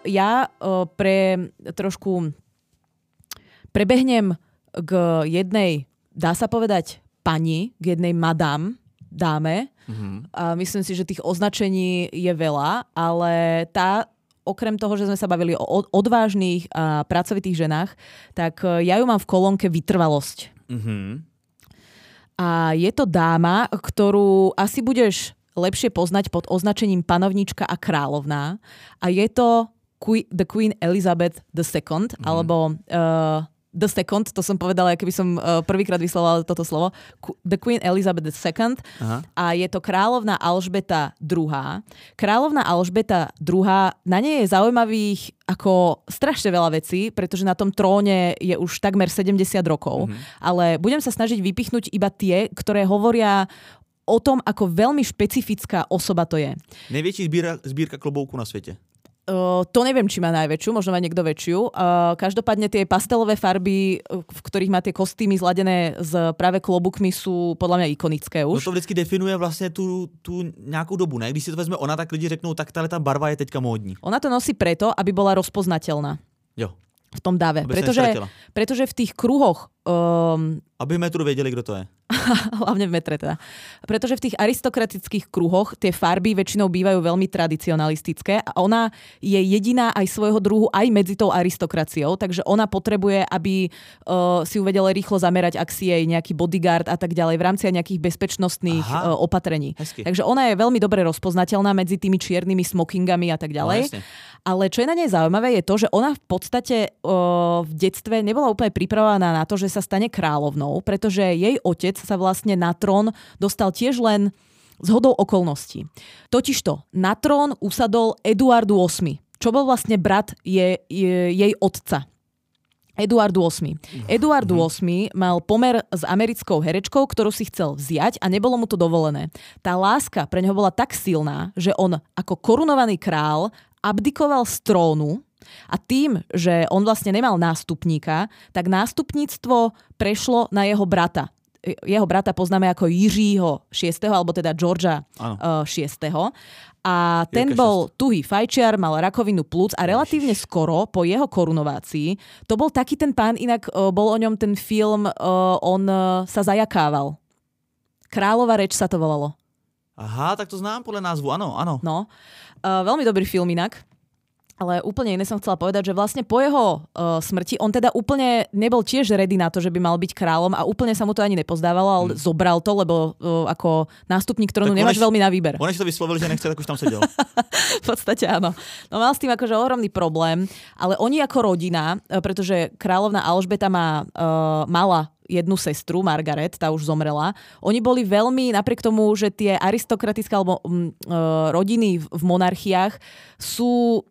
Ja uh, pre trošku prebehnem k jednej, dá sa povedať, pani, k jednej madam, dáme. Mm-hmm. A myslím si, že tých označení je veľa, ale tá okrem toho, že sme sa bavili o odvážnych a pracovitých ženách, tak e, ja ju mám v kolónke vytrvalosť. Mm-hmm. A je to dáma, ktorú asi budeš lepšie poznať pod označením panovnička a královná. A je to The Queen Elizabeth II, mm-hmm. alebo uh, the second, to som povedala, keby som uh, prvýkrát vyslovala toto slovo, the Queen Elizabeth II Aha. a je to kráľovna Alžbeta II. Kráľovna Alžbeta II, na nej je zaujímavých ako strašne veľa vecí, pretože na tom tróne je už takmer 70 rokov, mm-hmm. ale budem sa snažiť vypichnúť iba tie, ktoré hovoria o tom, ako veľmi špecifická osoba to je. Najväčší zbírka, zbírka klobouku na svete. Uh, to neviem, či má najväčšiu, možno má niekto väčšiu. Uh, každopádne tie pastelové farby, v ktorých má tie kostýmy zladené s práve klobukmi, sú podľa mňa ikonické už. No to vždycky definuje vlastně tu, tu nějakou dobu, ne? Když si to vezme ona, tak lidi řeknou, tak tá barva je teďka módní. Ona to nosí preto, aby bola rozpoznateľná. Jo. V tom dave. Pretože, pretože v tých kruhoch Um, Aby metru vedeli, kto to je. hlavne v metre teda. Pretože v tých aristokratických kruhoch tie farby väčšinou bývajú veľmi tradicionalistické a ona je jediná aj svojho druhu aj medzi tou aristokraciou, takže ona potrebuje, aby uh, si ju vedela rýchlo zamerať, ak si jej nejaký bodyguard a tak ďalej v rámci aj nejakých bezpečnostných uh, opatrení. Hezky. Takže ona je veľmi dobre rozpoznateľná medzi tými čiernymi smokingami a tak ďalej. No, Ale čo je na nej zaujímavé je to, že ona v podstate uh, v detstve nebola úplne pripravená na to, že sa stane kráľovnou, pretože jej otec sa vlastne na trón dostal tiež len z hodou okolností. Totižto na trón usadol Eduardu VIII, čo bol vlastne brat je, je, jej otca. Eduardu VIII. Eduardu VIII mal pomer s americkou herečkou, ktorú si chcel vziať a nebolo mu to dovolené. Tá láska pre neho bola tak silná, že on ako korunovaný král abdikoval z trónu a tým, že on vlastne nemal nástupníka, tak nástupníctvo prešlo na jeho brata. Jeho brata poznáme ako Jiřího 6. alebo teda Georgia uh, 6. A ten bol 6. tuhý fajčiar, mal rakovinu plúc a relatívne skoro po jeho korunovácii, to bol taký ten pán, inak uh, bol o ňom ten film, on sa zajakával. Kráľová reč sa to volalo. Aha, tak to znám podľa názvu, áno, áno. No, veľmi dobrý film inak. Ale úplne iné som chcela povedať, že vlastne po jeho uh, smrti on teda úplne nebol tiež ready na to, že by mal byť kráľom a úplne sa mu to ani nepozdávalo, ale hmm. zobral to, lebo uh, ako nástupník trónu nemáš veľmi na výber. On si to vyslovil, že nechce, tak už tam sedel. v podstate áno. No mal s tým akože ohromný problém, ale oni ako rodina, uh, pretože kráľovna Alžbeta má, uh, mala jednu sestru, Margaret, tá už zomrela. Oni boli veľmi, napriek tomu, že tie aristokratické alebo um, uh, rodiny v, v monarchiách sú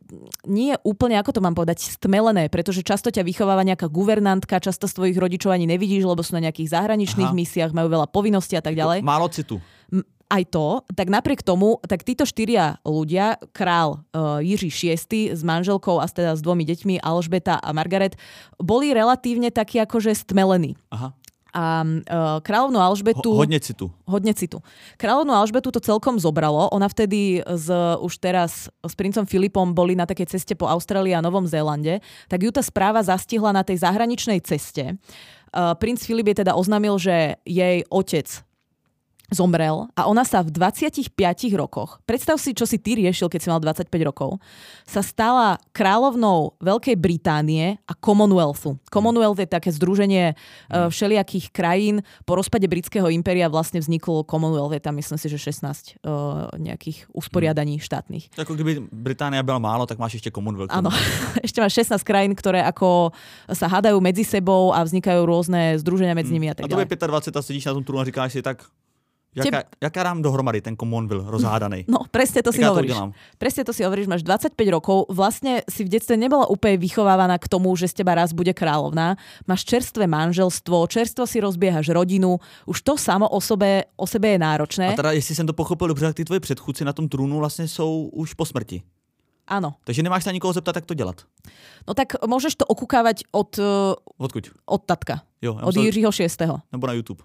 nie úplne, ako to mám povedať, stmelené, pretože často ťa vychováva nejaká guvernantka, často svojich rodičov ani nevidíš, lebo sú na nejakých zahraničných Aha. misiách, majú veľa povinností a tak ďalej. Málo citu aj to, tak napriek tomu, tak títo štyria ľudia, král uh, Jiří VI s manželkou a teda s dvomi deťmi, Alžbeta a Margaret, boli relatívne takí akože stmelení. Aha. A uh, kráľovnú Alžbetu... Ho, hodne citu. Hodne citu. Kráľovnú Alžbetu to celkom zobralo. Ona vtedy z, už teraz s princom Filipom boli na takej ceste po Austrálii a Novom Zélande, tak ju tá správa zastihla na tej zahraničnej ceste. Uh, princ Filip je teda oznámil, že jej otec zomrel a ona sa v 25 rokoch, predstav si, čo si ty riešil, keď si mal 25 rokov, sa stala kráľovnou Veľkej Británie a Commonwealthu. Commonwealth je také združenie uh, všelijakých krajín. Po rozpade britského impéria vlastne vzniklo Commonwealth, je tam myslím si, že 16 uh, e, nejakých usporiadaní štátnych. Ako keby Británia bola málo, tak máš ešte Commonwealth. Áno, ešte máš 16 krajín, ktoré ako sa hádajú medzi sebou a vznikajú rôzne združenia medzi nimi a tak. A to je 25 a sedíš na tom trúne a říkáš si tak Jaká, Teb... jaká dám dohromady ten Commonwealth rozhádaný? No, presne to si Jaká hovoríš. To presne to si hovoríš, máš 25 rokov, vlastne si v detstve nebola úplne vychovávaná k tomu, že z teba raz bude kráľovná. Máš čerstvé manželstvo, čerstvo si rozbiehaš rodinu, už to samo o sebe, o sebe je náročné. A teda, jestli jsem to pochopil dobře, tak ty tvoje předchůdci na tom trůnu vlastně jsou už po smrti. Áno. Takže nemáš sa nikoho zeptať, jak to dělat. No tak môžeš to okukávať od... Odkuď? Od tatka. Jo, od. Jiřího 6. Nebo na YouTube.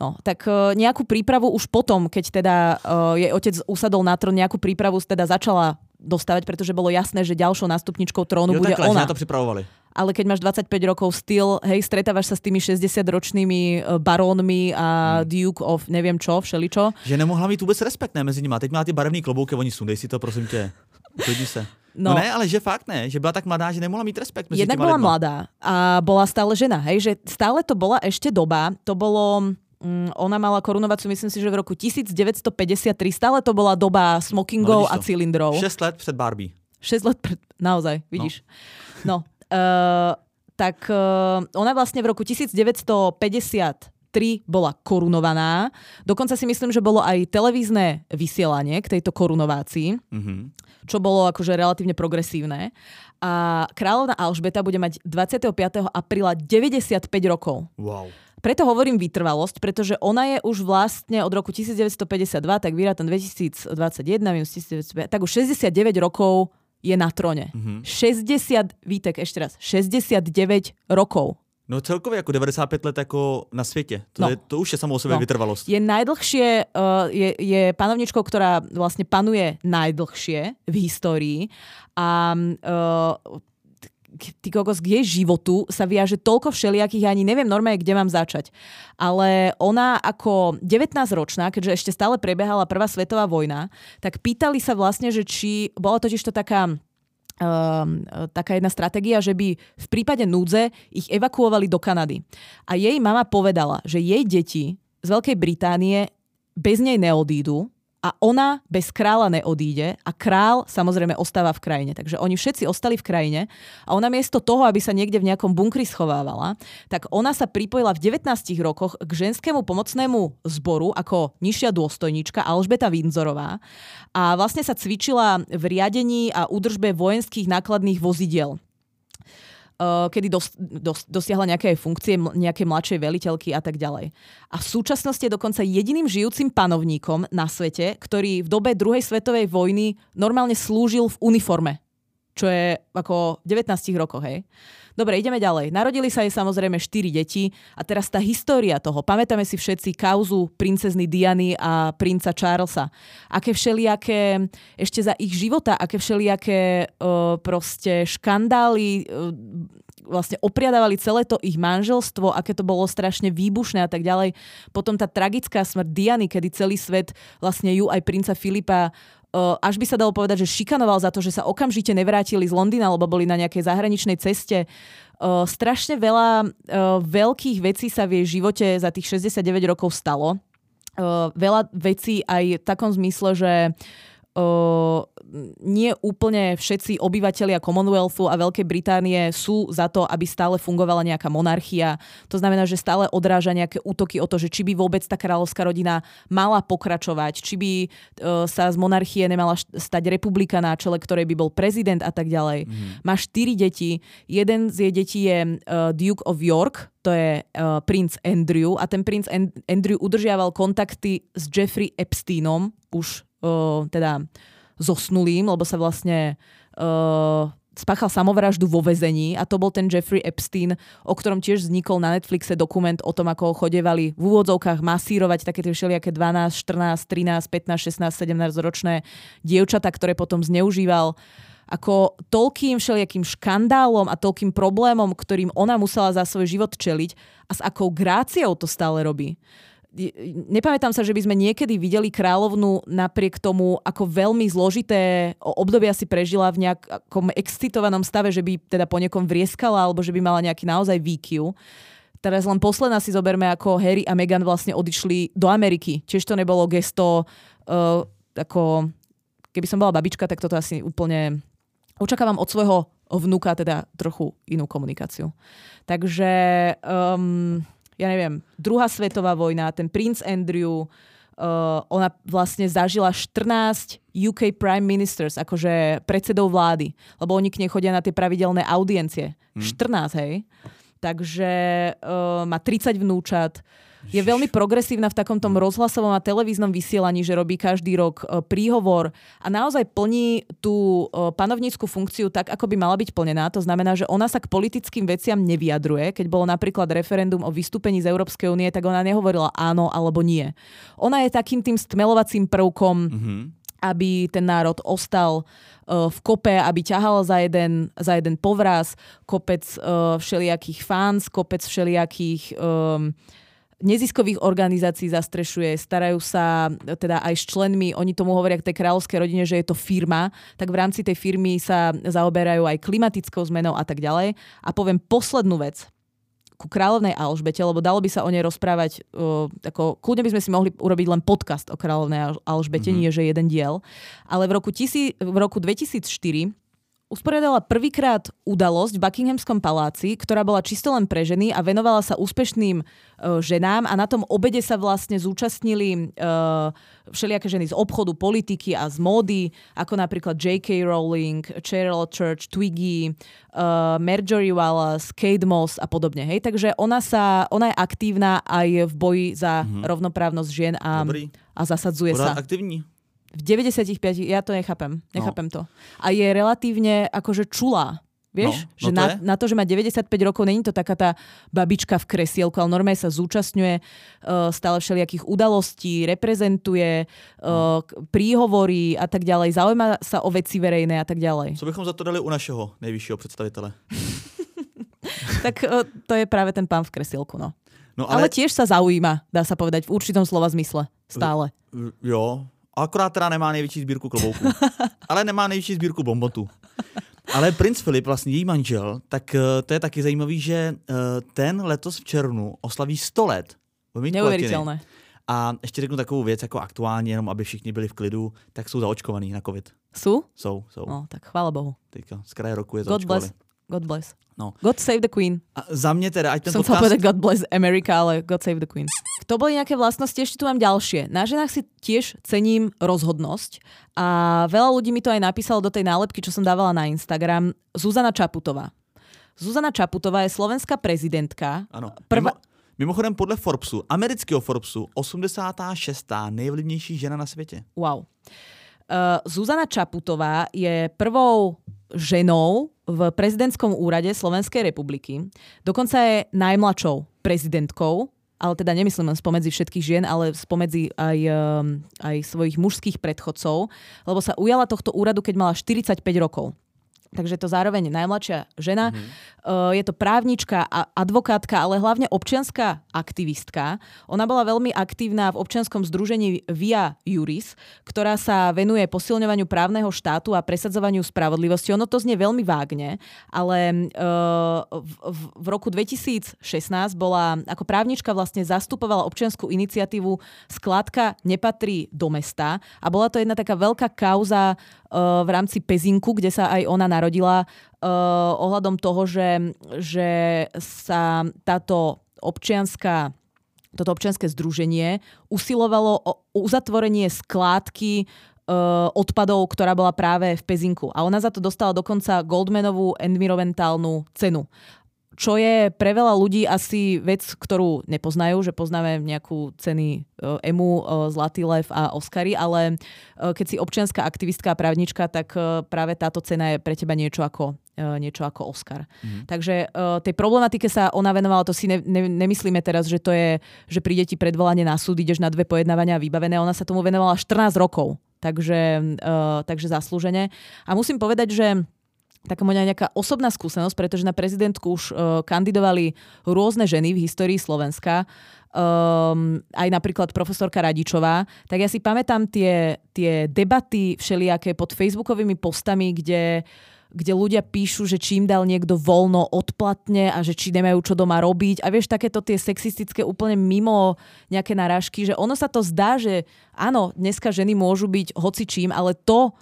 No, tak uh, nejakú prípravu už potom, keď teda uh, jej otec usadol na trón, nejakú prípravu teda začala dostávať, pretože bolo jasné, že ďalšou nástupničkou trónu jo, bude takhle, ona. to pripravovali. Ale keď máš 25 rokov styl, hej, stretávaš sa s tými 60-ročnými barónmi a hmm. Duke of neviem čo, všeličo. Že nemohla mít vôbec respekt ne, mezi nimi. Teď má ty barevný klobouky, oni sundej si to, prosím tě. Uklidni se. No. no ne, ale že fakt ne, že bola tak mladá, že nemohla mít respekt medzi Jednak bola mladá a bola stále žena, hej, že stále to bola ešte doba, to bolo ona mala korunovaciu, myslím si, že v roku 1953. Stále to bola doba smokingov no, a cylindrov. 6 let před Barbie. 6 let pred... Naozaj, vidíš. No. no uh, tak uh, ona vlastne v roku 1953 bola korunovaná. Dokonca si myslím, že bolo aj televízne vysielanie k tejto korunovácii, mm-hmm. čo bolo akože relatívne progresívne. A kráľovna Alžbeta bude mať 25. apríla 95 rokov. Wow. Preto hovorím vytrvalosť, pretože ona je už vlastne od roku 1952, tak vyrátam 2021, minus 1905, tak už 69 rokov je na trone. Mm-hmm. 60, Vítek, ešte raz, 69 rokov. No celkově jako 95 let jako na světě. To, no. je, to už je samo o sebe no. vytrvalost. Je najdlhšie, uh, je, je panovničkou, ktorá vlastne panuje najdlhšie v histórii a uh, ty kokos, k jej životu sa viaže toľko všelijakých, ja ani neviem normálne, kde mám začať. Ale ona ako 19-ročná, keďže ešte stále prebiehala Prvá svetová vojna, tak pýtali sa vlastne, že či, bola totiž to taká Uh, taká jedna stratégia, že by v prípade núdze ich evakuovali do Kanady. A jej mama povedala, že jej deti z Veľkej Británie bez nej neodídu, a ona bez kráľa neodíde a král samozrejme ostáva v krajine. Takže oni všetci ostali v krajine a ona miesto toho, aby sa niekde v nejakom bunkri schovávala, tak ona sa pripojila v 19 rokoch k ženskému pomocnému zboru ako nižšia dôstojníčka Alžbeta Windzorová a vlastne sa cvičila v riadení a údržbe vojenských nákladných vozidiel. Eh, kedy dos, dos, dosiahla nejaké funkcie, nejaké mladšej veliteľky a tak ďalej. A v súčasnosti je dokonca jediným žijúcim panovníkom na svete, ktorý v dobe druhej svetovej vojny normálne slúžil v uniforme. Čo je ako v 19 rokoch, hej. Dobre, ideme ďalej. Narodili sa jej samozrejme 4 deti a teraz tá história toho. Pamätáme si všetci kauzu princezny Diany a princa Charlesa. Aké všelijaké, ešte za ich života, aké všelijaké uh, proste škandály uh, vlastne opriadávali celé to ich manželstvo, aké to bolo strašne výbušné a tak ďalej. Potom tá tragická smrť Diany, kedy celý svet vlastne ju aj princa Filipa až by sa dalo povedať, že šikanoval za to, že sa okamžite nevrátili z Londýna, lebo boli na nejakej zahraničnej ceste. strašne veľa veľkých vecí sa v jej živote za tých 69 rokov stalo. veľa vecí aj v takom zmysle, že nie úplne všetci obyvateľia Commonwealthu a Veľkej Británie sú za to, aby stále fungovala nejaká monarchia. To znamená, že stále odráža nejaké útoky o to, že či by vôbec tá kráľovská rodina mala pokračovať, či by uh, sa z monarchie nemala stať republika na čele, ktorej by bol prezident a tak ďalej. Mm. Má štyri deti. Jeden z jej detí je uh, Duke of York, to je uh, princ Andrew a ten princ Andrew udržiaval kontakty s Jeffrey Epsteinom, už uh, teda zosnulým, lebo sa vlastne uh, spáchal samovraždu vo vezení a to bol ten Jeffrey Epstein, o ktorom tiež vznikol na Netflixe dokument o tom, ako ho chodevali v úvodzovkách masírovať také tie všelijaké 12, 14, 13, 15, 16, 17 ročné dievčata, ktoré potom zneužíval ako toľkým všelijakým škandálom a toľkým problémom, ktorým ona musela za svoj život čeliť a s akou gráciou to stále robí nepamätám sa, že by sme niekedy videli kráľovnu napriek tomu, ako veľmi zložité obdobia si prežila v nejakom excitovanom stave, že by teda po niekom vrieskala alebo že by mala nejaký naozaj výkyv. Teraz len posledná si zoberme, ako Harry a Meghan vlastne odišli do Ameriky. Čiže to nebolo gesto uh, ako... Keby som bola babička, tak toto asi úplne... Očakávam od svojho vnúka teda trochu inú komunikáciu. Takže um, ja neviem, druhá svetová vojna, ten princ Andrew, Uh, ona vlastne zažila 14 UK Prime Ministers, akože predsedov vlády, lebo oni k nej chodia na tie pravidelné audiencie. Hmm. 14, hej. Takže uh, má 30 vnúčat, je veľmi progresívna v takomto rozhlasovom a televíznom vysielaní, že robí každý rok e, príhovor a naozaj plní tú e, panovníckú funkciu tak, ako by mala byť plnená. To znamená, že ona sa k politickým veciam nevyjadruje. Keď bolo napríklad referendum o vystúpení z Európskej únie, tak ona nehovorila áno alebo nie. Ona je takým tým stmelovacím prvkom, mm-hmm. aby ten národ ostal e, v kope, aby ťahal za jeden, za jeden povraz, kopec uh, všelijakých fans, kopec všelijakých um, neziskových organizácií zastrešuje, starajú sa teda aj s členmi, oni tomu hovoria k tej kráľovskej rodine, že je to firma, tak v rámci tej firmy sa zaoberajú aj klimatickou zmenou a tak ďalej. A poviem poslednú vec ku kráľovnej Alžbete, lebo dalo by sa o nej rozprávať, uh, ako, kľudne by sme si mohli urobiť len podcast o kráľovnej Alžbete, mm-hmm. nie že jeden diel. Ale v roku, tisi, v roku 2004 usporiadala prvýkrát udalosť v Buckinghamskom paláci, ktorá bola čisto len pre ženy a venovala sa úspešným uh, ženám a na tom obede sa vlastne zúčastnili uh, všelijaké ženy z obchodu, politiky a z módy, ako napríklad J.K. Rowling, Cheryl Church, Twiggy, uh, Marjorie Wallace, Kate Moss a podobne. Hej? Takže ona, sa, ona je aktívna aj v boji za mm-hmm. rovnoprávnosť žien a, a zasadzuje Porád sa. aktivní. V 95, ja to nechápem. Nechápem no. to. A je relatívne akože čulá. Vieš, no, no že to na, na to, že má 95 rokov, není to taká tá babička v kresielku, ale normálne sa zúčastňuje uh, stále všelijakých udalostí, reprezentuje uh, príhovory a tak ďalej, zaujíma sa o veci verejné a tak ďalej. Co bychom za to dali u našeho nejvyššieho představitele? tak uh, to je práve ten pán v kresielku, no. no ale... ale tiež sa zaujíma, dá sa povedať, v určitom slova zmysle. Stále. Jo, Akorát teda nemá největší sbírku klobouků. Ale nemá největší sbírku bombotů. Ale princ Filip, vlastně její manžel, tak uh, to je taky zajímavý, že uh, ten letos v červnu oslaví 100 let. Neuvěřitelné. A ještě řeknu takovou věc, jako aktuálně, jenom aby všichni byli v klidu, tak jsou zaočkovaní na covid. Jsou? Jsou, jsou. No, tak chvála Bohu. Teďka z kraje roku je God bless. God bless. No. God save the queen. A za mňa teda, aj ten Som podcast... God bless America, ale God save the queen. To boli nejaké vlastnosti, ešte tu mám ďalšie. Na ženách si tiež cením rozhodnosť a veľa ľudí mi to aj napísalo do tej nálepky, čo som dávala na Instagram. Zuzana Čaputová. Zuzana Čaputová je slovenská prezidentka. Prva... Mimo, mimochodem podle Forbesu, amerického Forbesu, 86. nejvlivnější žena na světě. Wow. Uh, Zuzana Čaputová je prvou ženou v prezidentskom úrade Slovenskej republiky. Dokonca je najmladšou prezidentkou, ale teda nemyslím len spomedzi všetkých žien, ale spomedzi aj, um, aj svojich mužských predchodcov, lebo sa ujala tohto úradu, keď mala 45 rokov takže to zároveň najmladšia žena. Mm-hmm. Uh, je to právnička a advokátka, ale hlavne občianská aktivistka. Ona bola veľmi aktívna v občianskom združení Via Juris, ktorá sa venuje posilňovaniu právneho štátu a presadzovaniu spravodlivosti. Ono to znie veľmi vágne, ale uh, v, v roku 2016 bola ako právnička vlastne zastupovala občianskú iniciatívu Skladka nepatrí do mesta a bola to jedna taká veľká kauza uh, v rámci Pezinku, kde sa aj ona narodila uh, ohľadom toho, že, že sa táto občianská toto občianske združenie usilovalo o uzatvorenie skládky uh, odpadov, ktorá bola práve v Pezinku. A ona za to dostala dokonca Goldmanovú environmentálnu cenu čo je pre veľa ľudí asi vec, ktorú nepoznajú, že poznáme nejakú ceny uh, EMU, uh, Zlatý lev a Oscary, ale uh, keď si občianská aktivistka a právnička, tak práve táto cena je pre teba niečo ako niečo ako Oscar. Mm. Takže uh, tej problematike sa ona venovala, to si ne, ne, nemyslíme teraz, že to je, že príde ti predvolanie na súd, ideš na dve pojednávania vybavené, ona sa tomu venovala 14 rokov, takže, uh, takže zaslúžene. A musím povedať, že taká moja nejaká osobná skúsenosť, pretože na prezidentku už uh, kandidovali rôzne ženy v histórii Slovenska, um, aj napríklad profesorka Radičová, tak ja si pamätám tie, tie debaty všelijaké pod facebookovými postami, kde kde ľudia píšu, že čím dal niekto voľno odplatne a že či nemajú čo doma robiť. A vieš, takéto tie sexistické úplne mimo nejaké narážky, že ono sa to zdá, že áno, dneska ženy môžu byť hocičím, ale to,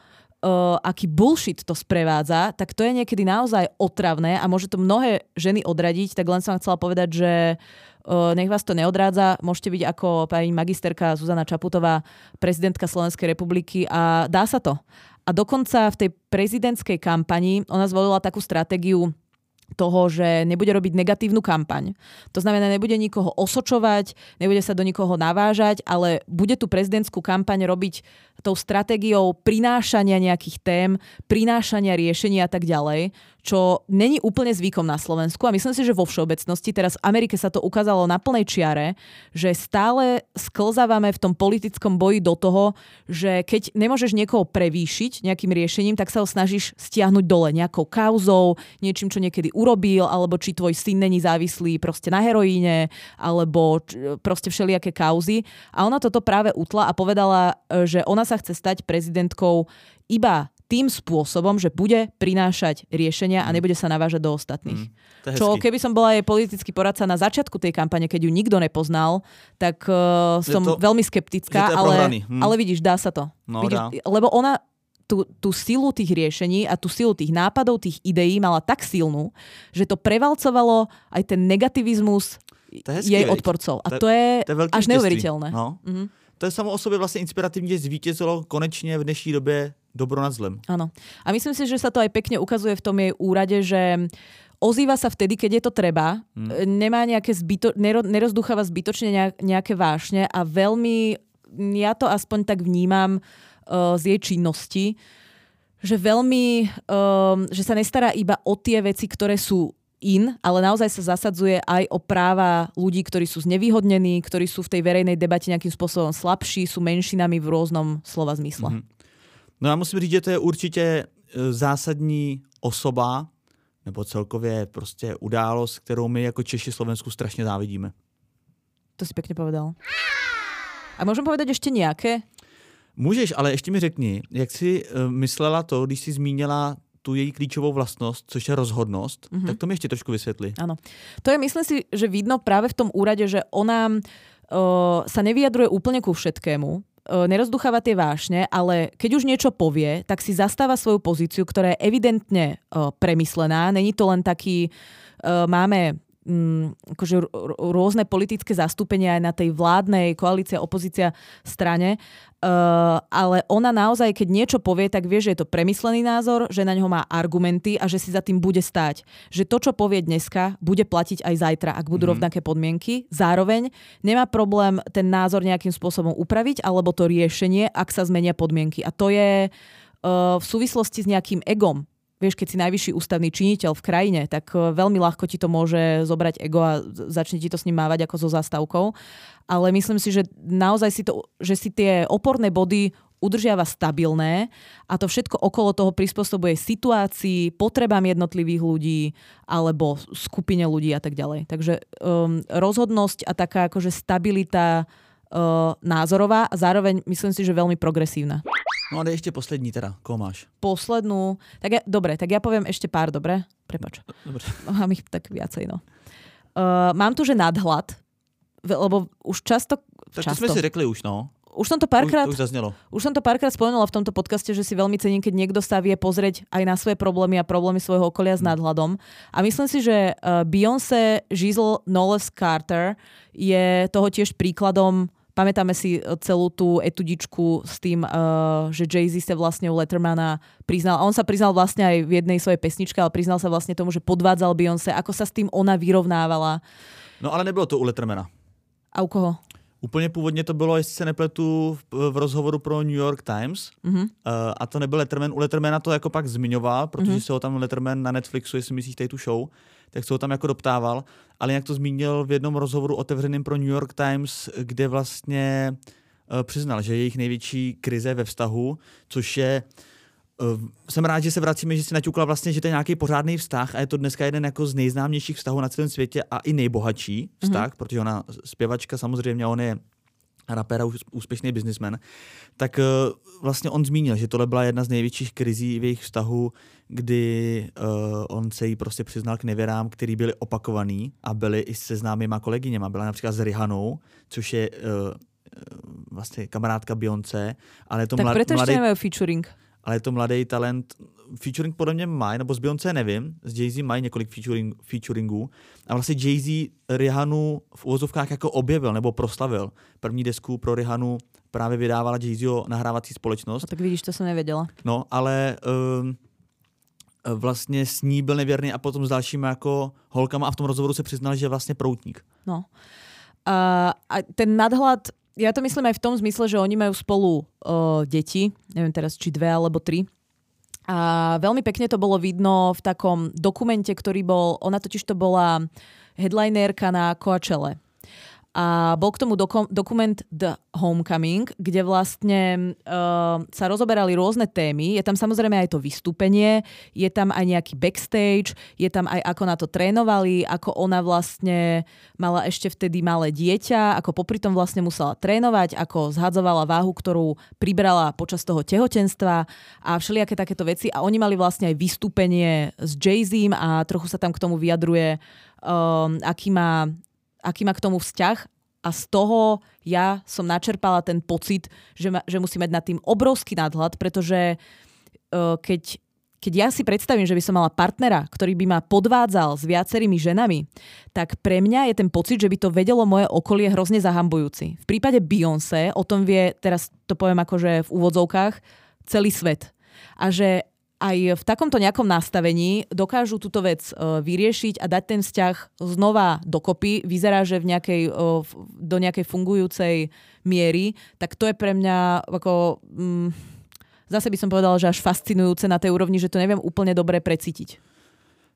uh, aký bullshit to sprevádza, tak to je niekedy naozaj otravné a môže to mnohé ženy odradiť, tak len som chcela povedať, že uh, nech vás to neodrádza, môžete byť ako pani magisterka Zuzana Čaputová, prezidentka Slovenskej republiky a dá sa to. A dokonca v tej prezidentskej kampani ona zvolila takú stratégiu, toho, že nebude robiť negatívnu kampaň. To znamená, nebude nikoho osočovať, nebude sa do nikoho navážať, ale bude tú prezidentskú kampaň robiť tou stratégiou prinášania nejakých tém, prinášania riešenia a tak ďalej, čo není úplne zvykom na Slovensku a myslím si, že vo všeobecnosti, teraz v Amerike sa to ukázalo na plnej čiare, že stále sklzávame v tom politickom boji do toho, že keď nemôžeš niekoho prevýšiť nejakým riešením, tak sa ho snažíš stiahnuť dole nejakou kauzou, niečím, čo niekedy urobil, alebo či tvoj syn není závislý proste na heroíne, alebo proste všelijaké kauzy. A ona toto práve utla a povedala, že ona sa chce stať prezidentkou iba tým spôsobom, že bude prinášať riešenia a mm. nebude sa navážať do ostatných. Mm, Čo keby som bola jej politický poradca na začiatku tej kampane, keď ju nikto nepoznal, tak uh, som to, veľmi skeptická, ale, hm. ale vidíš, dá sa to. No, vidíš, dá. Lebo ona tú, tú silu tých riešení a tú silu tých nápadov, tých ideí mala tak silnú, že to prevalcovalo aj ten negativizmus to je hezký, jej odporcov. A to, to je, to je až neuveriteľné. No. Mm-hmm. To je samo o sobě vlastně inspirativně, zvítězilo konečně v dnešní době dobro nad zlem. Áno. A myslím si, že sa to aj pekne ukazuje v tom jej úrade, že ozýva sa vtedy, keď je to treba, hmm. nemá nejaké zbyto, nerozducháva zbytočne nejaké vášne a veľmi, ja to aspoň tak vnímam uh, z jej činnosti, že veľmi, um, že sa nestará iba o tie veci, ktoré sú in, ale naozaj sa zasadzuje aj o práva ľudí, ktorí sú znevýhodnení, ktorí sú v tej verejnej debate nejakým spôsobom slabší, sú menšinami v rôznom slova zmysle. Mm-hmm. No já musím říct, že to je určitě e, zásadní osoba, nebo celkově prostě událost, kterou my jako Češi Slovensku strašně závidíme. To si pěkně povedal. A můžeme povedať ještě nějaké? Můžeš, ale ještě mi řekni, jak jsi uh, myslela to, když jsi zmínila tu její klíčovou vlastnosť, což je rozhodnosť, mm-hmm. tak to mi ešte trošku vysvetli. Áno. To je, myslím si, že vidno práve v tom úrade, že ona uh, sa nevyjadruje úplne ku všetkému, nerozducháva tie vášne, ale keď už niečo povie, tak si zastáva svoju pozíciu, ktorá je evidentne premyslená. Není to len taký, máme mm, akože rôzne politické zastúpenia aj na tej vládnej koalícia, opozícia strane, uh, ale ona naozaj, keď niečo povie, tak vie, že je to premyslený názor, že na ňo má argumenty a že si za tým bude stáť. Že to, čo povie dneska, bude platiť aj zajtra, ak budú mm-hmm. rovnaké podmienky. Zároveň nemá problém ten názor nejakým spôsobom upraviť, alebo to riešenie, ak sa zmenia podmienky. A to je uh, v súvislosti s nejakým egom vieš, keď si najvyšší ústavný činiteľ v krajine, tak e, veľmi ľahko ti to môže zobrať ego a začne ti to s ním mávať ako so zastavkou. Ale myslím si, že naozaj si to, že si tie oporné body udržiava stabilné a to všetko okolo toho prispôsobuje situácii, potrebám jednotlivých ľudí alebo skupine ľudí a tak ďalej. Takže um, rozhodnosť a taká akože stabilita uh, názorová a zároveň myslím si, že veľmi progresívna. No ale ešte poslední teda, koho máš? Poslednú, tak ja, dobre, tak ja poviem ešte pár, dobre? Prepač. Dobre. Mám ich tak viacej, no. Uh, mám tu, že nadhľad, lebo už často... Tak často. to sme si rekli už, no. Už som to párkrát, už, už, už som to párkrát spomenula v tomto podcaste, že si veľmi cením, keď niekto sa vie pozrieť aj na svoje problémy a problémy svojho okolia s hm. nadhľadom. A myslím si, že uh, Beyoncé, Giselle Knowles Carter je toho tiež príkladom Pamätáme si e, celú tú etudičku s tým, uh, že Jay-Z sa vlastne u Lettermana priznal. A on sa priznal vlastne aj v jednej svojej pesničke, ale priznal sa vlastne tomu, že podvádzal Beyoncé, ako sa s tým ona vyrovnávala. No ale nebylo to u Lettermana. A u koho? Úplně původně to bylo, jestli se nepletu, v, v rozhovoru pro New York Times. Mm-hmm. Uh, a to nebyl Letterman. U Lettermana to jako pak zmiňoval, protože mm-hmm. se ho tam Letterman na Netflixu, jestli myslíš, tu show, tak se ho tam jako doptával. Ale jak to zmínil v jednom rozhovoru otevřeným pro New York Times, kde vlastně uh, přiznal, že jejich největší krize ve vztahu, což je Uh, jsem rád, že se vracíme, že si naťukla vlastně, že to je nějaký pořádný vztah a je to dneska jeden jako z nejznámějších vztahů na celém světě a i nejbohatší vztah, mm-hmm. protože ona zpěvačka samozřejmě, on je rapera, úspěšný biznismen, tak uh, vlastně on zmínil, že tohle byla jedna z největších krizí v jejich vztahu, kdy uh, on se jí prostě přiznal k nevěrám, který byly opakovaný a byly i se známýma kolegyněma. Byla například s Rihanou, což je uh, vlastně kamarádka Beyoncé, ale je to tak mlad, preto mladý... ešte nemajú featuring. Ale je to mladý talent. Featuring podle mě mají, nebo z Beyoncé nevím, z Jay-Z mají několik featuring, featuringů a vlastně Jay-Z Rihanu v úvozovkách jako objevil nebo proslavil. První desku pro Rihanu právě vydávala Jay-Zho nahrávací společnost. No, tak vidíš, to jsem nevěděla. No, ale um, vlastně s ní byl nevěrný a potom s dalšími jako holkama a v tom rozhovoru se přiznal, že je vlastně proutník. No. A, a ten nadhľad, ja to myslím aj v tom zmysle, že oni majú spolu uh, deti, neviem teraz, či dve alebo tri. A veľmi pekne to bolo vidno v takom dokumente, ktorý bol, ona totiž to bola headlinerka na Coachelle a bol k tomu doku- dokument The Homecoming, kde vlastne uh, sa rozoberali rôzne témy. Je tam samozrejme aj to vystúpenie, je tam aj nejaký backstage, je tam aj ako na to trénovali, ako ona vlastne mala ešte vtedy malé dieťa, ako popri tom vlastne musela trénovať, ako zhadzovala váhu, ktorú pribrala počas toho tehotenstva a všelijaké takéto veci. A oni mali vlastne aj vystúpenie s jay a trochu sa tam k tomu vyjadruje, um, aký má aký má k tomu vzťah a z toho ja som načerpala ten pocit, že, ma, že musí mať nad tým obrovský nadhľad, pretože uh, keď, keď ja si predstavím, že by som mala partnera, ktorý by ma podvádzal s viacerými ženami, tak pre mňa je ten pocit, že by to vedelo moje okolie hrozne zahambujúci. V prípade Beyoncé o tom vie, teraz to poviem akože v úvodzovkách, celý svet. A že aj v takomto nejakom nastavení dokážu túto vec uh, vyriešiť a dať ten vzťah znova dokopy. Vyzerá, že v nejakej, uh, do nejakej fungujúcej miery, tak to je pre mňa ako... Um, zase by som povedala, že až fascinujúce na tej úrovni, že to neviem úplne dobre precítiť.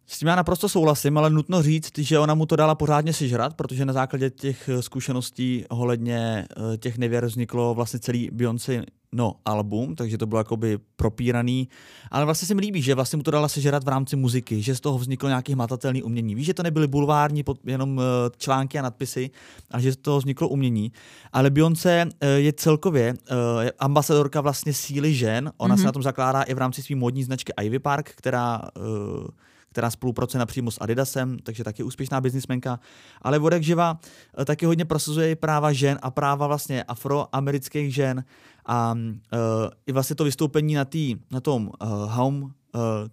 S tím já naprosto souhlasím, ale nutno říct, že ona mu to dala pořádně sežrat, protože na základě těch zkušeností ohledně těch nevěr vzniklo vlastně celý Beyoncé no, album, takže to bylo jakoby propíraný, ale vlastně se mi líbí, že vlastně mu to dala sežrat v rámci muziky, že z toho vzniklo nějaký hmatatelný umění. Víš, že to nebyly bulvární pod, jenom eh, články a nadpisy, ale že z toho vzniklo umění. Ale Beyoncé eh, je celkově ambasadorka vlastně síly žen, ona mm-hmm. se mhm. na tom zakládá i v rámci své modní značky Ivy Park, která která spolupracuje napřímo s Adidasem, takže taky úspěšná biznismenka. Ale Vodek Živa taky hodně prosazuje práva žen a práva vlastně afroamerických žen a uh, i vlastně to vystoupení na, tý, na tom uh, home uh,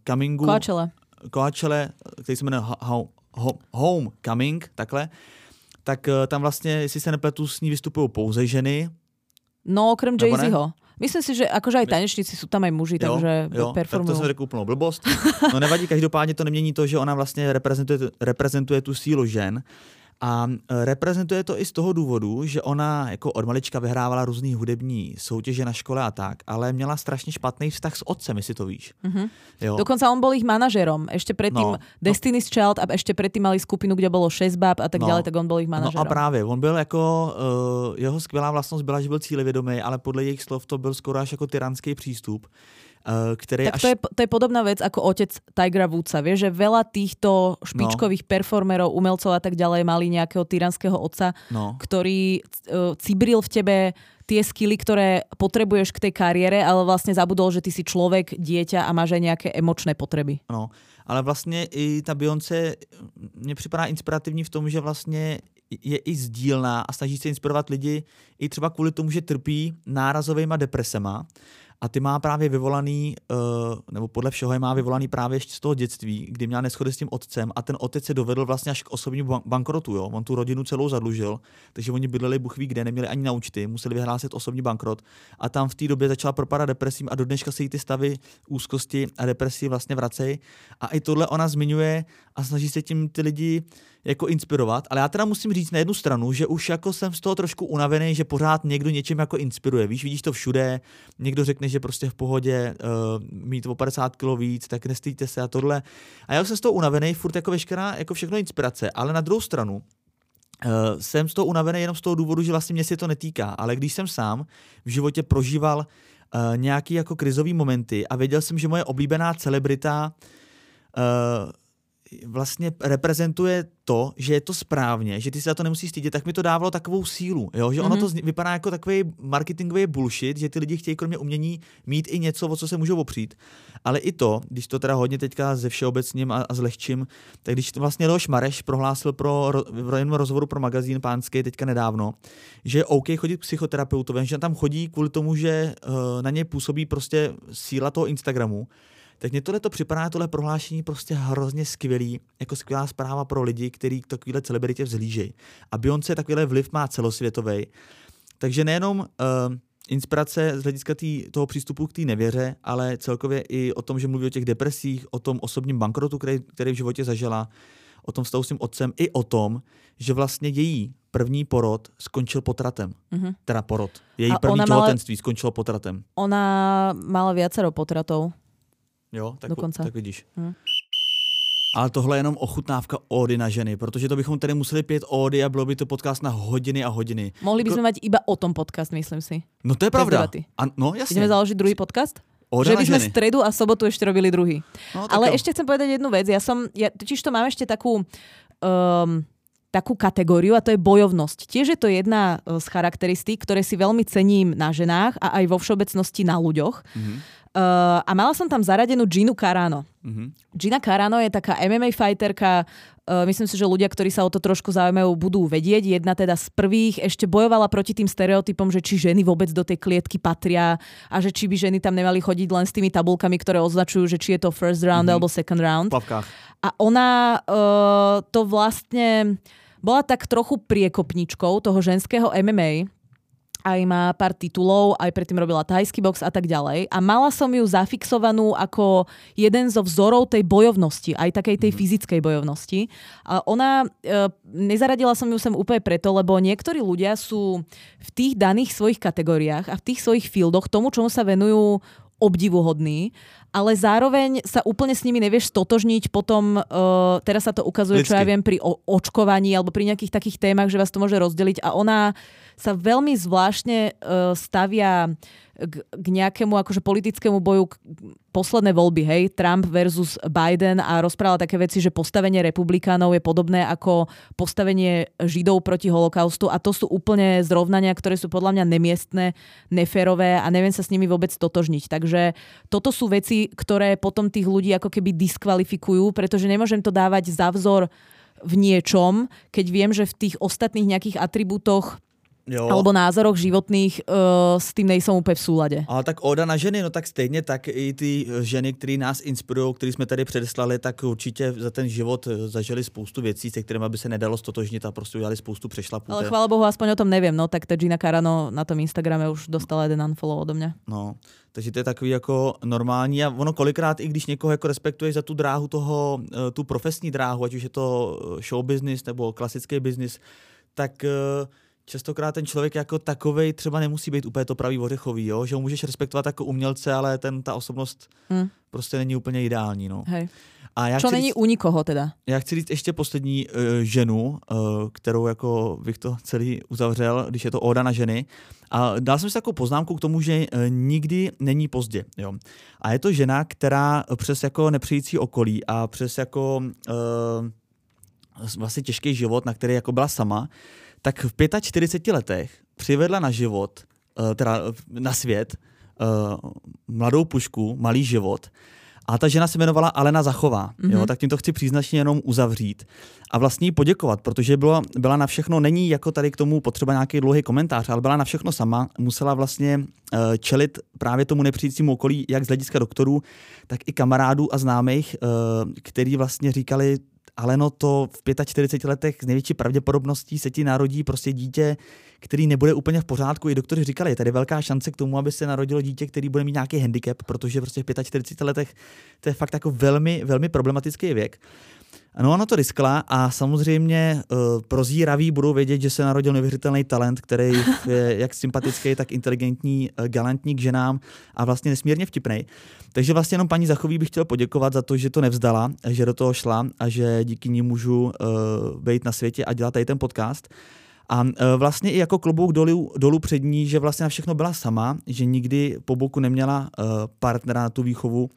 comingu. Coachella. Coachella, který se jmenuje home, home coming, takhle. Tak uh, tam vlastně, jestli se nepletu, s ní vystupují pouze ženy. No, okrem Jay-Zho. Myslím si, že akože aj tanečníci sú tam aj muži, jo, takže jo, performujú. Tak to jsem řekl úplnou blbost. No nevadí, každopádně to nemění to, že ona vlastně reprezentuje, reprezentuje tu sílu žen a e, reprezentuje to i z toho důvodu, že ona jako od malička vyhrávala různý hudební soutěže na škole a tak, ale měla strašně špatný vztah s otcem, jestli to víš. Mm-hmm. Jo. Dokonca on bol ich manažerom. Ešte predtým no, Destiny's no. Child a ešte predtým mali skupinu, kde bolo 6 bab a tak no, ďalej, tak on bol ich manažerom. No a právě, on byl jako, uh, jeho skvělá vlastnost byla, že byl cílevědomý, ale podle jejich slov to byl skoro až jako tyranský přístup ktoré tak až... to, je, to je podobná vec ako otec Tigera Woodsa. Vieš, že veľa týchto špičkových no. performerov, umelcov a tak ďalej mali nejakého tyranského otca, no. ktorý uh, cibril v tebe tie skily, ktoré potrebuješ k tej kariére, ale vlastne zabudol, že ty si človek, dieťa a máš aj nejaké emočné potreby. No, ale vlastně i ta Beyoncé mně připadá inspirativní v tom, že vlastně je i sdílná a snaží se inspirovat lidi i třeba kvůli tomu, že trpí nárazovými depresema a ty má právě vyvolaný, uh, nebo podle všeho je má vyvolaný právě ještě z toho dětství, kdy měla neschody s tím otcem a ten otec se dovedl vlastně až k osobnímu bankrotu. Jo? On tu rodinu celou zadlužil, takže oni bydleli buchví kde, neměli ani na účty, museli vyhlásit osobní bankrot a tam v té době začala propadat depresím a do dneška se jí ty stavy úzkosti a depresí vlastně vracejí. A i tohle ona zmiňuje a snaží se tím ty lidi jako inspirovat, ale já teda musím říct na jednu stranu, že už jako jsem z toho trošku unavený, že pořád někdo něčím jako inspiruje. Víš, vidíš to všude, někdo řekne, že prostě v pohodě uh, mít o 50 kg víc, tak nestýďte se a tohle. A já už jsem z toho unavený, furt jako veškerá, jako všechno inspirace, ale na druhou stranu, Uh, jsem z toho unavený jenom z toho důvodu, že vlastně mě se to netýká, ale když jsem sám v životě prožíval uh, nějaký jako krizový momenty a věděl jsem, že moje oblíbená celebrita uh, vlastně reprezentuje to, že je to správně, že ty se za to nemusíš stydět, tak mi to dávalo takovou sílu, jo? že ono mm-hmm. to zni- vypadá jako takový marketingový bullshit, že ty lidi chtějí kromě umění mít i něco, o co se můžou opřít. Ale i to, když to teda hodně teďka ze všeobecním a, a zlehčím, tak když to vlastně Leoš Mareš prohlásil pro, pro jenom rozhovoru pro magazín pánský teďka nedávno, že je OK chodit k psychoterapeutovi, že tam chodí kvůli tomu, že uh, na něj působí prostě síla toho Instagramu, tak mně tohle to připadá, tohle prohlášení prostě hrozně skvělý, jako skvělá zpráva pro lidi, kteří k takovéhle celebritě vzhlížejí. A Beyoncé takovýhle vliv má celosvětový. Takže nejenom uh, inspirace z hlediska tý, toho přístupu k té nevěře, ale celkově i o tom, že mluví o těch depresích, o tom osobním bankrotu, který, který v životě zažila, o tom vztahu s tím otcem, i o tom, že vlastně její první porod skončil potratem. Mm-hmm. Teda porod. Její A první těhotenství mala... skončilo potratem. Ona mala viacero potratov. Jo, tak, Dokonce. tak vidíš. Hmm. Ale tohle je jenom ochutnávka ódy na ženy, protože to bychom tady museli pět ódy a bylo by to podcast na hodiny a hodiny. Mohli bychom mať iba o tom podcast, myslím si. No to je pravda. A, no jasne. Ideme založiť druhý podcast? Oda že by sme ženy. stredu a sobotu ešte robili druhý. No, Ale jo. ešte chcem povedať jednu vec. Ja som, ja, totiž to mám ešte takú um, takú kategóriu a to je bojovnosť. Tiež je to jedna z charakteristík, ktoré si veľmi cením na ženách a aj vo všeobecnosti na ľuďoch. Mm-hmm Uh, a mala som tam zaradenú Ginu Carano. Uh-huh. Gina Carano je taká MMA fighterka, uh, myslím si, že ľudia, ktorí sa o to trošku zaujímajú, budú vedieť. Jedna teda z prvých ešte bojovala proti tým stereotypom, že či ženy vôbec do tej klietky patria a že či by ženy tam nemali chodiť len s tými tabulkami, ktoré označujú, že či je to first round uh-huh. alebo second round. Plavkách. A ona uh, to vlastne bola tak trochu priekopničkou toho ženského MMA, aj má pár titulov, aj predtým robila tajský box a tak ďalej. A mala som ju zafixovanú ako jeden zo vzorov tej bojovnosti, aj takej tej mm. fyzickej bojovnosti. A ona, e, nezaradila som ju sem úplne preto, lebo niektorí ľudia sú v tých daných svojich kategóriách a v tých svojich fieldoch tomu, čomu sa venujú obdivuhodný, ale zároveň sa úplne s nimi nevieš stotožniť potom, uh, teraz sa to ukazuje, Lidsky. čo ja viem, pri o- očkovaní alebo pri nejakých takých témach, že vás to môže rozdeliť a ona sa veľmi zvláštne uh, stavia k, k nejakému akože politickému boju k, posledné voľby, hej, Trump versus Biden a rozprával také veci, že postavenie republikánov je podobné ako postavenie Židov proti holokaustu a to sú úplne zrovnania, ktoré sú podľa mňa nemiestné, neférové a neviem sa s nimi vôbec totožniť. Takže toto sú veci, ktoré potom tých ľudí ako keby diskvalifikujú, pretože nemôžem to dávať za vzor v niečom, keď viem, že v tých ostatných nejakých atribútoch Jo. alebo názoroch životných uh, s tým nejsou úplně v súlade. Ale tak oda na ženy, no tak stejně tak i ty ženy, které nás inspirují, které jsme tady předeslali, tak určitě za ten život eh, zažili spoustu věcí, se kterými by se nedalo stotožnit a prostě udělali spoustu přešlapů. Ale chvála Bohu, aspoň o tom nevím, no tak ta Gina Carano na tom Instagrame už dostala jeden unfollow odo mě. No, takže to je takový jako normální a ono kolikrát, i když někoho jako respektuje za tu dráhu toho, eh, tu profesní dráhu, ať už je to show business nebo klasický business, tak uh, častokrát ten člověk jako takovej třeba nemusí být úplně to pravý ořechový, jo? že ho můžeš respektovat jako umělce, ale ten, ta osobnost hmm. prostě není úplně ideální. No. Hej. A já Čo není říct, u nikoho teda? Já chci říct ještě poslední uh, ženu, uh, kterou jako bych to celý uzavřel, když je to óda na ženy. A dal jsem si takovou poznámku k tomu, že uh, nikdy není pozdě. Jo. A je to žena, která přes jako nepřijící okolí a přes jako uh, vlastně těžký život, na který jako byla sama, tak v 45 letech přivedla na život, eh, teda na svět, eh, mladou pušku, malý život. A ta žena se jmenovala Alena Zachová. Mm-hmm. Jo, mhm. tak tím to chci příznačně jenom uzavřít. A vlastně jí poděkovat, protože byla, byla na všechno, není jako tady k tomu potřeba nějaký dlouhý komentář, ale byla na všechno sama. Musela vlastně uh, čelit právě tomu nepřijícímu okolí, jak z hlediska doktorů, tak i kamarádů a známých, uh, který vlastně říkali, ale no to v 45 letech s největší pravděpodobností se ti narodí prostě dítě, který nebude úplně v pořádku. I doktoři říkali, je tady velká šance k tomu, aby se narodilo dítě, který bude mít nějaký handicap, protože prostě v 45 letech to je fakt jako velmi, velmi problematický věk. No, ono to riskla a samozřejmě uh, prozíraví budou vědět, že se narodil neuvěřitelný talent, který je jak sympatický, tak inteligentní, uh, galantní k ženám a vlastně nesmírně vtipný. Takže vlastně jenom paní Zachový bych chtěl poděkovat za to, že to nevzdala, že do toho šla a že díky ní můžu uh, být na světě a dělat tady ten podcast. A vlastně i jako klobouk dolů, dolů před ní, že vlastně na všechno byla sama, že nikdy po boku neměla partnera na tu výchovu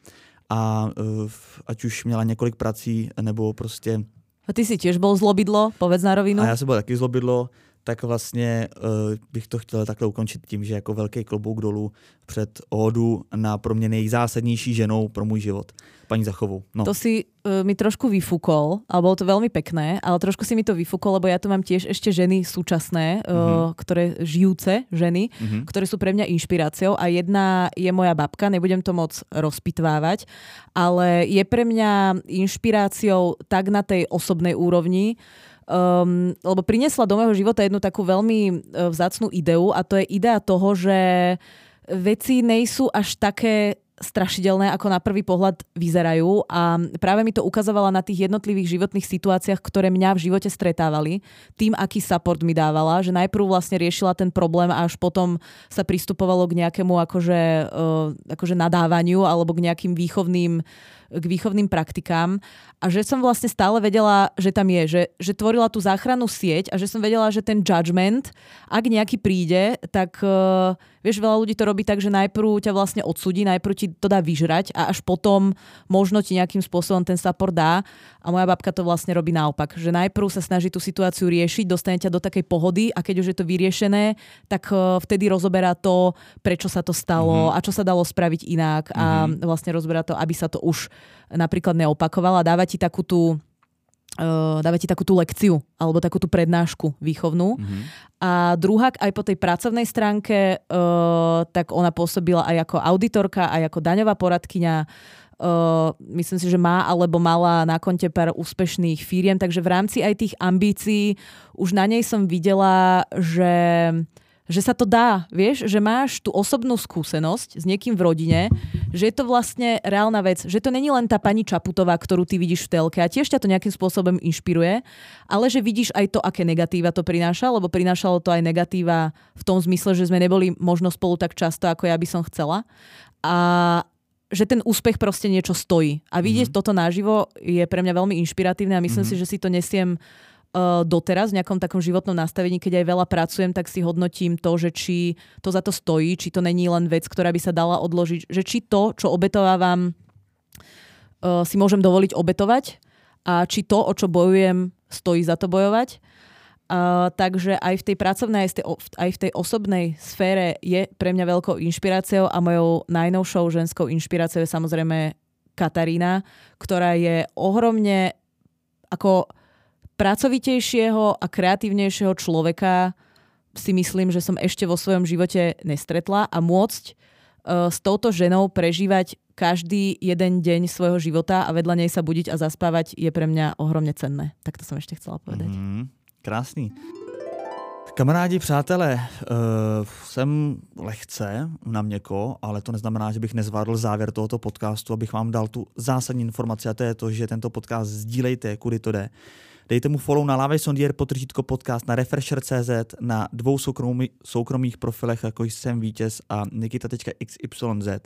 a uh, ať už měla několik prací, nebo prostě... A ty si tiež bol zlobidlo, povedz na rovinu. A já jsem byl taky zlobidlo, tak vlastně uh, bych to chtěl takhle ukončit tím, že jako velký klobouk dolů před Ódu na pro mě nejzásadnější ženou pro můj život pani Zachovou. No. To si uh, mi trošku vyfúkol, ale bolo to veľmi pekné, ale trošku si mi to vyfúkol, lebo ja tu mám tiež ešte ženy súčasné, uh, mm-hmm. ktoré žijúce ženy, mm-hmm. ktoré sú pre mňa inšpiráciou a jedna je moja babka, nebudem to moc rozpitvávať, ale je pre mňa inšpiráciou tak na tej osobnej úrovni, Um, lebo priniesla do môjho života jednu takú veľmi uh, vzácnú ideu a to je idea toho, že veci nejsú až také strašidelné, ako na prvý pohľad vyzerajú a práve mi to ukazovala na tých jednotlivých životných situáciách, ktoré mňa v živote stretávali, tým, aký support mi dávala, že najprv vlastne riešila ten problém a až potom sa pristupovalo k nejakému akože, uh, akože nadávaniu alebo k nejakým výchovným k výchovným praktikám. A že som vlastne stále vedela, že tam je, že, že tvorila tú záchrannú sieť a že som vedela, že ten judgment, ak nejaký príde, tak uh, Vieš, veľa ľudí to robí tak, že najprv ťa vlastne odsudí, najprv ti to dá vyžrať a až potom možno ti nejakým spôsobom ten support dá. A moja babka to vlastne robí naopak, že najprv sa snaží tú situáciu riešiť, dostane ťa do takej pohody a keď už je to vyriešené, tak e, vtedy rozoberá to, prečo sa to stalo mm-hmm. a čo sa dalo spraviť inak a mm-hmm. vlastne rozoberá to, aby sa to už napríklad neopakovalo a dáva ti takú tú uh, dáva ti takú tú lekciu alebo takú tú prednášku výchovnú. Mm-hmm. A druhá, aj po tej pracovnej stránke, uh, tak ona pôsobila aj ako auditorka, aj ako daňová poradkyňa. Uh, myslím si, že má alebo mala na konte pár úspešných firiem, takže v rámci aj tých ambícií už na nej som videla, že že sa to dá, vieš, že máš tú osobnú skúsenosť s niekým v rodine, že je to vlastne reálna vec, že to není len tá pani Čaputová, ktorú ty vidíš v telke a tiež ťa to nejakým spôsobom inšpiruje, ale že vidíš aj to, aké negatíva to prináša, lebo prinášalo to aj negatíva v tom zmysle, že sme neboli možno spolu tak často, ako ja by som chcela. A že ten úspech proste niečo stojí. A vidieť mm-hmm. toto naživo je pre mňa veľmi inšpiratívne a myslím mm-hmm. si, že si to nesiem doteraz v nejakom takom životnom nastavení, keď aj veľa pracujem, tak si hodnotím to, že či to za to stojí, či to není len vec, ktorá by sa dala odložiť, že či to, čo obetovávam, uh, si môžem dovoliť obetovať a či to, o čo bojujem, stojí za to bojovať. Uh, takže aj v tej pracovnej, aj v tej osobnej sfére je pre mňa veľkou inšpiráciou a mojou najnovšou ženskou inšpiráciou je samozrejme Katarína, ktorá je ohromne ako pracovitejšieho a kreatívnejšieho človeka si myslím, že som ešte vo svojom živote nestretla a môcť uh, s touto ženou prežívať každý jeden deň svojho života a vedľa nej sa budiť a zaspávať je pre mňa ohromne cenné. Tak to som ešte chcela povedať. Mm, krásný. Kamarádi, přátelé, uh, jsem lehce na měko, ale to neznamená, že bych nezvládl závěr tohoto podcastu, abych vám dal tu zásadní informaci a to je to, že tento podcast sdílejte, kudy to jde. Dejte mu follow na Lávej Sondier, potržítko podcast na Refresher.cz, na dvou soukromí, soukromých profilech, jako jsem Vítěz a Nikita.xyz.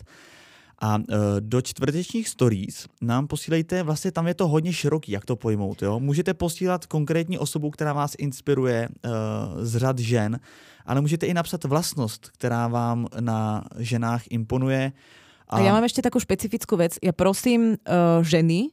A uh, do čtvrtečních stories nám posílejte, vlastně tam je to hodně široký, jak to pojmout. Jo? Můžete posílat konkrétní osobu, která vás inspiruje uh, z řad žen, ale můžete i napsat vlastnost, která vám na ženách imponuje. A, a ja mám ešte takú špecifickú vec. Ja prosím uh, ženy,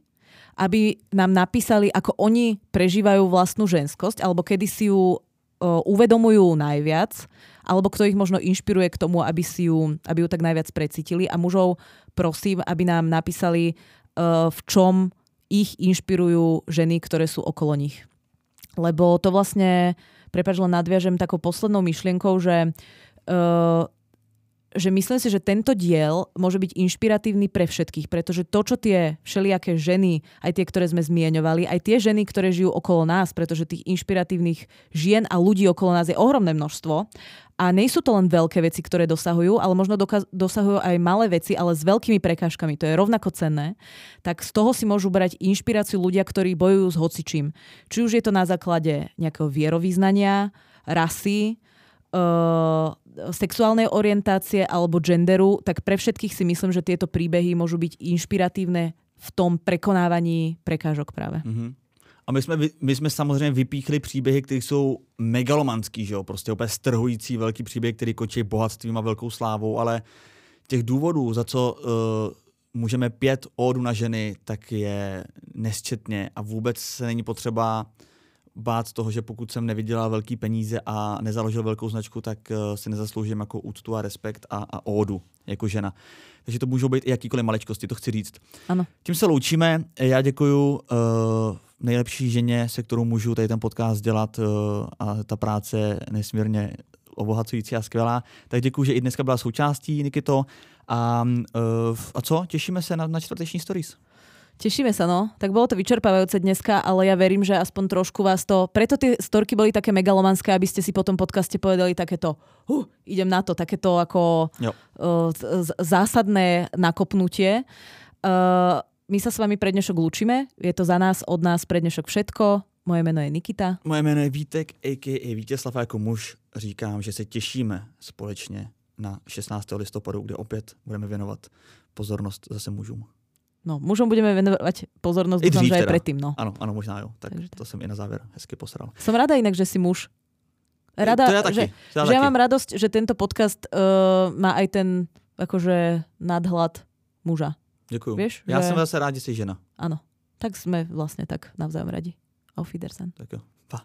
aby nám napísali, ako oni prežívajú vlastnú ženskosť, alebo kedy si ju uvedomujú najviac, alebo kto ich možno inšpiruje k tomu, aby, si ju, aby ju tak najviac precítili. A mužov prosím, aby nám napísali, v čom ich inšpirujú ženy, ktoré sú okolo nich. Lebo to vlastne, prepáč, len nadviažem takou poslednou myšlienkou, že že myslím si, že tento diel môže byť inšpiratívny pre všetkých, pretože to, čo tie všelijaké ženy, aj tie, ktoré sme zmieňovali, aj tie ženy, ktoré žijú okolo nás, pretože tých inšpiratívnych žien a ľudí okolo nás je ohromné množstvo. A nie sú to len veľké veci, ktoré dosahujú, ale možno doka- dosahujú aj malé veci, ale s veľkými prekážkami. To je rovnako cenné. Tak z toho si môžu brať inšpiráciu ľudia, ktorí bojujú s hocičím. Či už je to na základe nejakého vierovýznania, rasy, uh, sexuálnej orientácie alebo genderu, tak pre všetkých si myslím, že tieto príbehy môžu byť inšpiratívne v tom prekonávaní prekážok práve. Mm-hmm. A my jsme, my jsme samozřejmě vypíchli příběhy, které jsou megalomanský, že jo? prostě úplně strhující velký příběh, který končí bohatstvím a velkou slávou, ale těch důvodů, za co uh, můžeme pět ódu na ženy, tak je nesčetně a vůbec se není potřeba bát toho, že pokud jsem nevydělal velký peníze a nezaložil velkou značku, tak uh, si nezasloužím jako úctu a respekt a, a ódu jako žena. Takže to můžou být i jakýkoliv maličkosti, to chci říct. Ano. Tím se loučíme. Já děkuju uh, nejlepší ženě, se kterou můžu tady ten podcast dělat uh, a ta práce je nesmírně obohacující a skvělá. Tak děkuji, že i dneska byla součástí Nikito. A, uh, a co? Těšíme se na, na čtvrteční stories. Tešíme sa, no. Tak bolo to vyčerpávajúce dneska, ale ja verím, že aspoň trošku vás to... Preto tie storky boli také megalomanské, aby ste si po tom podcaste povedali takéto uh, idem na to, takéto ako Jo. uh, z- zásadné nakopnutie. Uh, my sa s vami pre dnešok lúčime. Je to za nás, od nás pre dnešok všetko. Moje meno je Nikita. Moje jméno je Vítek, a.k.a. Vítězslav a jako muž říkám, že se těšíme společně na 16. listopadu, kde opět budeme věnovat pozornost zase mužům. No, mužom budeme venovať pozornosť, I dúfam, že aj teda. predtým. No. Ano, ano, možná jo. Tak Takže to jsem i na závěr hezky posral. Som rada inak, že si muž. Rada, to já taky. že, to já že ja taky. mám radosť, že tento podcast uh, má aj ten akože nadhľad muža. Děkuju. Vieš, Já že- jsem zase rád, že jsi žena. Áno. Tak sme vlastne tak navzájom radi. Auf Wiedersehen. Tak jo. Pa.